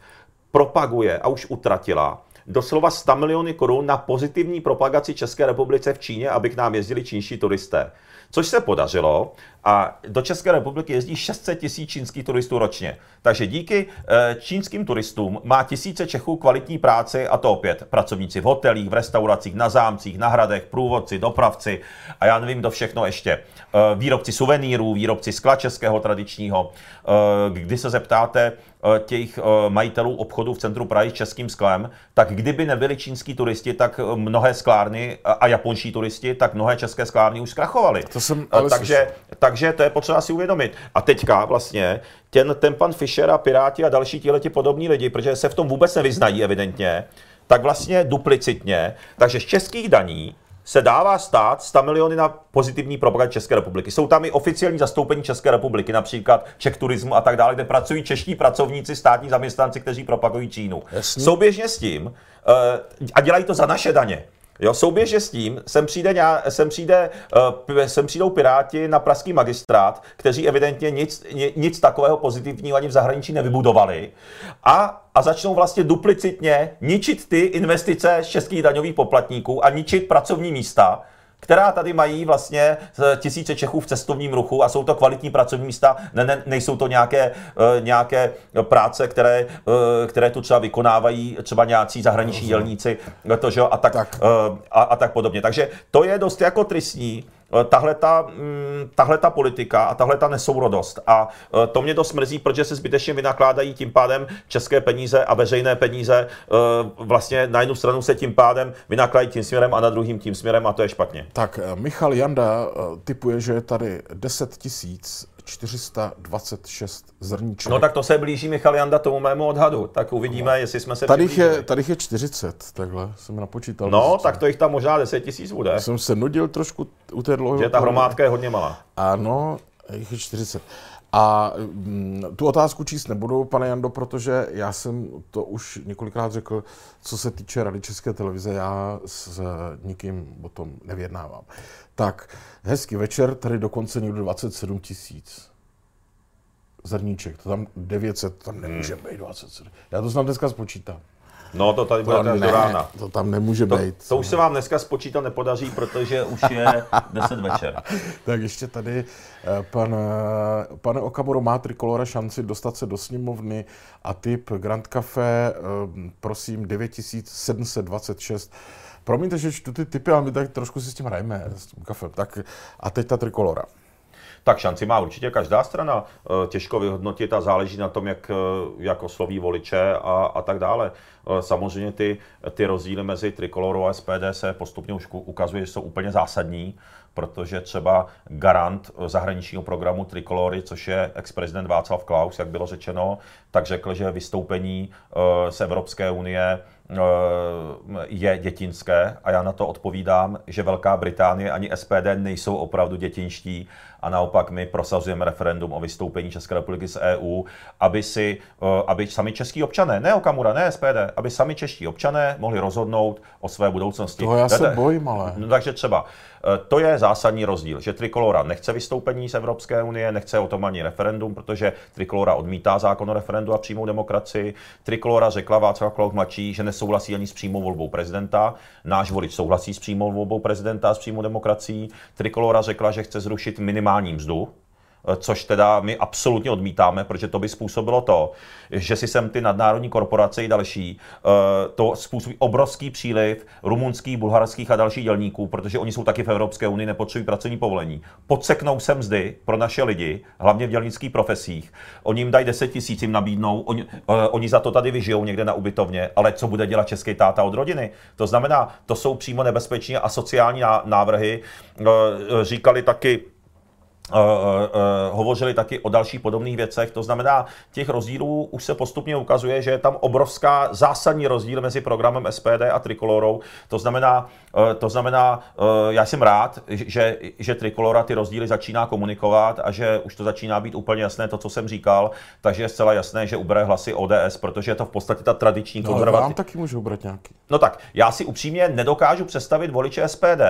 propaguje a už utratila doslova 100 miliony korun na pozitivní propagaci České republice v Číně, aby k nám jezdili čínští turisté. Což se podařilo A do České republiky jezdí 600 tisíc čínských turistů ročně. Takže díky eh, čínským turistům má tisíce Čechů kvalitní práci a to opět pracovníci v hotelích, v restauracích, na zámcích, na hradech, průvodci, dopravci a já nevím, do všechno ještě. Eh, výrobci suvenýrů, výrobci skla českého tradičního. Eh, kdy se zeptáte těch majitelů obchodu v centru Prahy s českým sklem, tak kdyby nebyli čínský turisti, tak mnohé sklárny a japonští turisti, tak mnohé české sklárny už zkrachovaly. To jsem takže, takže to je potřeba si uvědomit. A teďka vlastně ten, ten pan Fischer a Piráti a další tihleti podobní lidi, protože se v tom vůbec nevyznají evidentně, tak vlastně duplicitně, takže z českých daní se dává stát 100 miliony na pozitivní propagaci České republiky. Jsou tam i oficiální zastoupení České republiky, například Czech Turismu a tak dále, kde pracují čeští pracovníci, státní zaměstnanci, kteří propagují Čínu. Jasný. Souběžně s tím, uh, a dělají to za naše daně. Jo, souběžně s tím sem, přijde, sem, přijde, uh, sem přijdou Piráti na pražský magistrát, kteří evidentně nic, nic takového pozitivního ani v zahraničí nevybudovali a, a začnou vlastně duplicitně ničit ty investice českých daňových poplatníků a ničit pracovní místa, která tady mají vlastně tisíce Čechů v cestovním ruchu a jsou to kvalitní pracovní místa, ne, ne, nejsou to nějaké, uh, nějaké práce, které, uh, které tu třeba vykonávají třeba nějací zahraniční dělníci to, že, a, tak, tak. A, a tak podobně. Takže to je dost jako tristní, tahle ta, mm, tahle ta politika a tahle ta nesourodost. A eh, to mě dost mrzí, protože se zbytečně vynakládají tím pádem české peníze a veřejné peníze. Eh, vlastně na jednu stranu se tím pádem vynakládají tím směrem a na druhým tím směrem a to je špatně. Tak Michal Janda typuje, že je tady 10 tisíc 426 zrníček. No tak to se blíží Michal Janda tomu mému odhadu. Tak uvidíme, no. jestli jsme se tady je, tady je 40, takhle jsem napočítal. No, tak to jich tam možná 10 tisíc bude. Já jsem se nudil trošku u té dlouhé. Že ta hromádka je hodně malá. Ano, jich je 40. A mm, tu otázku číst nebudu, pane Jando, protože já jsem to už několikrát řekl, co se týče Rady České televize, já s nikým o tom nevědnávám. Tak, hezký večer, tady dokonce někdo 27 tisíc zrníček, to tam 900, to tam nemůže být 27. Já to znám dneska spočítám. No, to tady bude to ne, do rána. To tam nemůže to, být. To už se vám dneska spočítat nepodaří, protože už je 10 večer. tak ještě tady eh, pan, eh, pane Okamuro, má Trikolora šanci dostat se do sněmovny a typ Grand Café, eh, prosím, 9726. Promiňte, že čtu ty typy, ale my tak trošku si s tím hrajeme, s tím kafem. Tak a teď ta Trikolora tak šanci má určitě každá strana. Eh, těžko vyhodnotit a záleží na tom, jak, eh, jak osloví voliče a, a tak dále. Eh, samozřejmě ty, ty rozdíly mezi Trikolorou a SPD se postupně už ukazuje, že jsou úplně zásadní, protože třeba garant zahraničního programu Trikolory, což je ex-prezident Václav Klaus, jak bylo řečeno, tak řekl, že vystoupení z Evropské unie je dětinské a já na to odpovídám, že Velká Británie ani SPD nejsou opravdu dětinští a naopak my prosazujeme referendum o vystoupení České republiky z EU, aby si, eh, aby sami český občané, ne Okamura, ne SPD, aby sami čeští občané mohli rozhodnout o své budoucnosti. Toho já se bojím, ale. No, takže třeba, eh, to je zásadní rozdíl, že Trikolora nechce vystoupení z Evropské unie, nechce o tom ani referendum, protože Trikolora odmítá zákon o referendu a přímou demokracii. Trikolora řekla Václav Klaus mladší, že nesouhlasí ani s přímou volbou prezidenta. Náš volič souhlasí s přímou volbou prezidenta a s přímou demokracií. Trikolora řekla, že chce zrušit minimální mzdu, eh, což teda my absolutně odmítáme, protože to by způsobilo to, že si sem ty nadnárodní korporace i další, eh, to způsobí obrovský příliv rumunských, bulharských a dalších dělníků, protože oni jsou taky v Evropské unii, nepotřebují pracovní povolení. Podseknou sem mzdy pro naše lidi, hlavně v dělnických profesích. Oni jim dají 10 tisíc, jim nabídnou, oni, uh, oni za to tady vyžijou někde na ubytovně, ale co bude dělat český táta od rodiny? To znamená, to jsou přímo nebezpečné a sociální návrhy. Říkali taky, Uh, uh, hovořili taky o dalších podobných věcech. To znamená, těch rozdílů už se postupně ukazuje, že je tam obrovská zásadní rozdíl mezi programem SPD a Trikolorou. To znamená, uh, to znamená já jsem rád, že, že Trikolora ty rozdíly začíná komunikovat a že už to začíná být úplně jasné, to, co jsem říkal. Takže je zcela jasné, že ubere hlasy ODS, protože je to v podstatě ta tradiční no, konzervativní. vám taky můžu ubrat nějaký. No tak, já si upřímně nedokážu představit voliče SPD,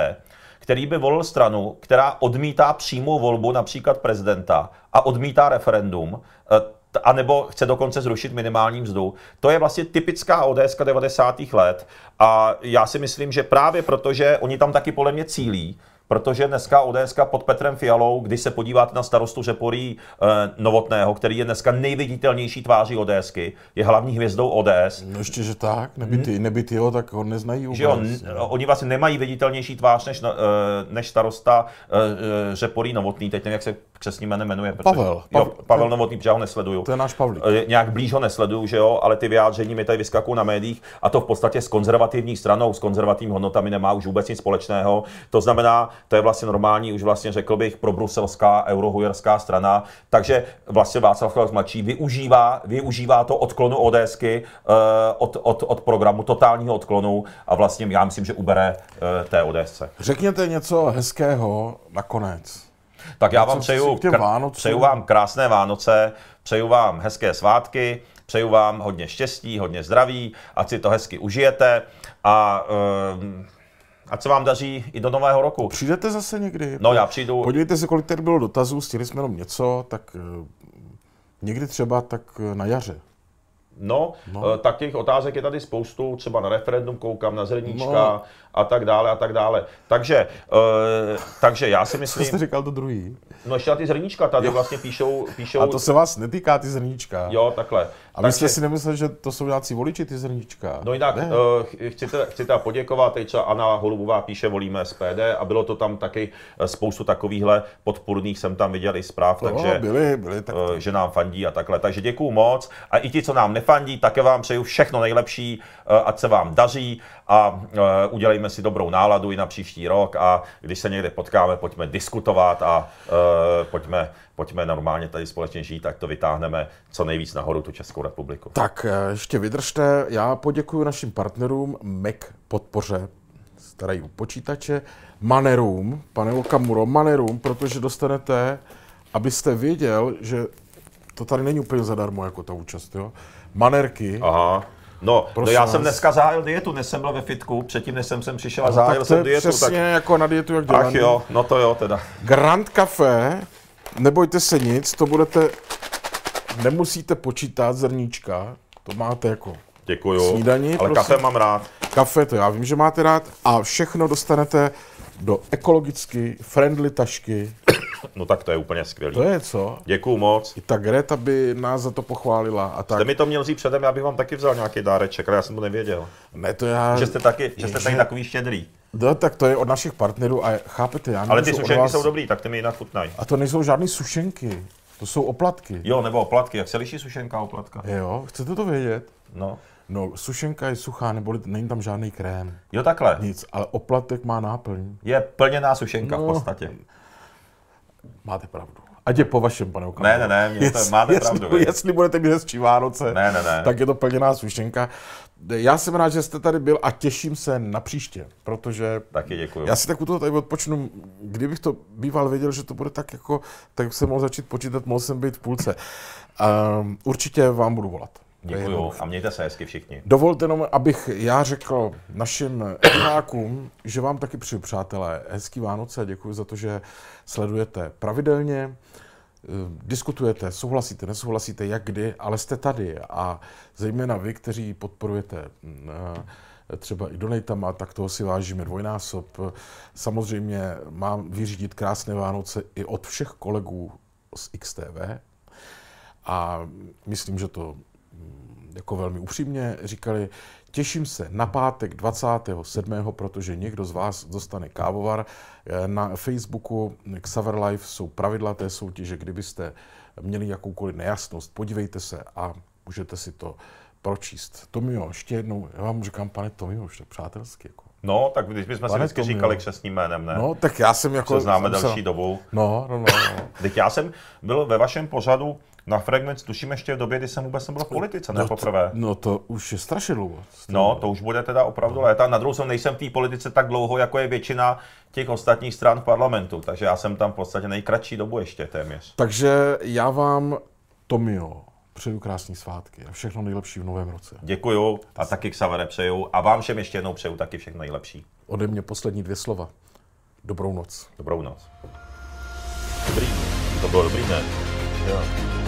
který by volil stranu, která odmítá přímou volbu například prezidenta a odmítá referendum, eh, a nebo chce dokonce zrušit minimální mzdu. To je vlastně typická ODS 90. let a já si myslím, že právě protože oni tam taky podle mě cílí, protože dneska ODS pod Petrem Fialou, když se podíváte na starostu Řeporí eh, Novotného, který je dneska nejviditelnější tváří ODSky, je hlavní hvězdou ODS. No ještě, že tak, neby ty, neby ty ho, tak ho neznají vůbec. Že jo, oni vlastně nemají viditelnější tvář než, eh, než starosta eh, Řeporí Novotný, teď nevím, jak se křesním jménem jmenuje. protože- Pavel. Jo, Pavel. Pavel Novotný, protože já ho nesleduju. To je náš Pavlík. Eh, nějak blíž ho nesleduju, že jo, ale ty vyjádření mi tady vyskakují na médiích a to v podstatě s konzervativní stranou, s konzervativními hodnotami nemá už vůbec nic společného. To znamená, to je vlastně normální, už vlastně řekl bych, pro bruselská eurohujerská strana. Takže vlastně Václav Klaus mladší využívá, využívá to odklonu ODSky eh, od, od, od programu, totálního odklonu a vlastně já myslím, že ubere eh, té ODSce. Řekněte něco hezkého nakonec. Tak já vám Co přeju, kr- přeju vám krásné Vánoce, přeju vám hezké svátky, přeju vám hodně štěstí, hodně zdraví, ať si to hezky užijete a um, ať se vám daří i do nového roku. Přijdete zase někdy? No já přijdu, Podívejte se, kolik tady bylo dotazů, stihli jsme jenom něco, tak eh, někdy třeba tak eh, na jaře. no, no. tak těch otázek je tady spoustu, třeba na referendum koukám, na zrníčka No. A tak dále a tak dále. Takže, uh, takže já si Co jste myslím, říkal to druhý? no ještě na ty zrníčka tady vlastně píšou, píšou A to se vás netýká, ty zrníčka. jo, takhle. A vy jste si nemysleli, že to jsou nějací voliči, ty zrníčka? No jinak, Ne. uh, chci, teda, chci teda poděkovat, teď třeba Anna Holubová píše volíme SPD a bylo to tam taky eh, spoustu takovýchhle podpůrných jsem tam viděl i zpráv, no, takže byli, byli, tak eh, že nám fandí a takhle. Takže děkuju moc a i ti, co nám nefandí, také vám přeju všechno nejlepší, eh, ať se vám daří a eh, udělejme si dobrou náladu i na příští rok a když se někde potkáme, pojďme diskutovat a eh, pojďme, pojďme normálně tady společně žít, tak to vytáhneme co nejvíc nahoru tu Českou republiku. Tak eh, ještě vydržte. Já poděkuji našim partnerům Mac podpoře, starají u počítače, Manerům, pane Okamuro, Manerům, protože dostanete, abyste věděl, že to tady není úplně zadarmo, jako ta účast, jo. Manerky, Aha. No, no já vás. jsem dneska zahájil dietu, dnes jsem byl ve fitku, předtím, než jsem sem přišel a tak zahájil jsem dietu, přesně tak jako na dietu, jak dělaný. ach jo, no to jo teda. Grand Café, nebojte se nic, to budete, nemusíte počítat zrníčka, to máte jako Děkuju. Snídani, Ale prosím. kafe mám rád. kafe, to já vím, že máte rád, a všechno dostanete do ekologicky friendly tašky. No tak to je úplně skvělý. To je co? Děkuju moc. I ta Greta by nás za to pochválila a tak. Jste mi to měl říct předem, já bych vám taky vzal nějaký dáreček, ale já jsem to nevěděl. Ne, to já... Že jste taky, že jste taky takový štědrý. No, tak to je od našich partnerů a chápete, já Ale ty sušenky vás- jsou dobrý, tak ty mi jinak chutnají. A to nejsou žádné sušenky, to jsou oplatky. Jo, nebo oplatky, jak se liší sušenka a oplatka? Jo, chcete to vědět? No. No, sušenka je suchá, nebo není tam žádný krém. Jo, takhle. Nic, ale oplatek má náplň. Je plněná sušenka v No. podstatě. Máte pravdu. Ať je po vašem, pane Okamuro. Ne, ne, ne, mě to- máte jestli, pravdu, vy. Jestli budete mít hezčí Vánoce, Ne, ne, ne. tak je to plněná sušenka. Já jsem rád, že jste tady byl a těším se na příště, protože Taky děkuju. já si tak u toho tady odpočnu. Kdybych to býval věděl, že to bude tak jako, tak jsem mohl začít počítat, mohl jsem být v půlce. Um, určitě vám budu volat. Děkuju a mějte se hezky všichni. Dovolte jenom, abych já řekl našim divákům, že vám taky přeju, přátelé, hezký Vánoce. A děkuji za to, že sledujete pravidelně, eh, diskutujete, souhlasíte, nesouhlasíte, jak kdy, ale jste tady. A zejména vy, kteří podporujete eh, třeba i donatama, tak toho si vážíme dvojnásob. Samozřejmě mám vyřídit krásné Vánoce i od všech kolegů z XTV a myslím, že to jako velmi upřímně říkali, těším se na pátek 27., protože někdo z vás dostane kávovar. Eh, Na Facebooku Xaver Live jsou pravidla té soutěže, kdybyste měli jakoukoliv nejasnost, podívejte se a můžete si to pročíst. Tomio, ještě jednou, já vám říkám, pane Tomio, už tak přátelsky. Jako. No, tak když bychom si vždycky Tomio. říkali křesným jménem, ne? No, tak já jsem jako... Se známe jsem se- další dobu. No, no, no, no. Teď já jsem byl ve vašem pořadu na Fragments, tuším ještě v době, kdy jsem vůbec nebyl v politice, ne No, poprvé. to, no to už je strašně dlouho. No, to už bude teda opravdu léta. Na druhou stranu nejsem v té politice tak dlouho, jako je většina těch ostatních stran v parlamentu, takže já jsem tam v podstatě nejkratší dobu ještě téměř. Takže já vám, Tomio, přeju krásné svátky a všechno nejlepší v novém roce. Děkuju a taky Xavere přeju a vám všem ještě jednou přeju taky všechno nejlepší. Ode mě poslední dvě slova. Dobrou noc. Dobrou noc. Dobrý. To bylo dobrý, ne? Jo.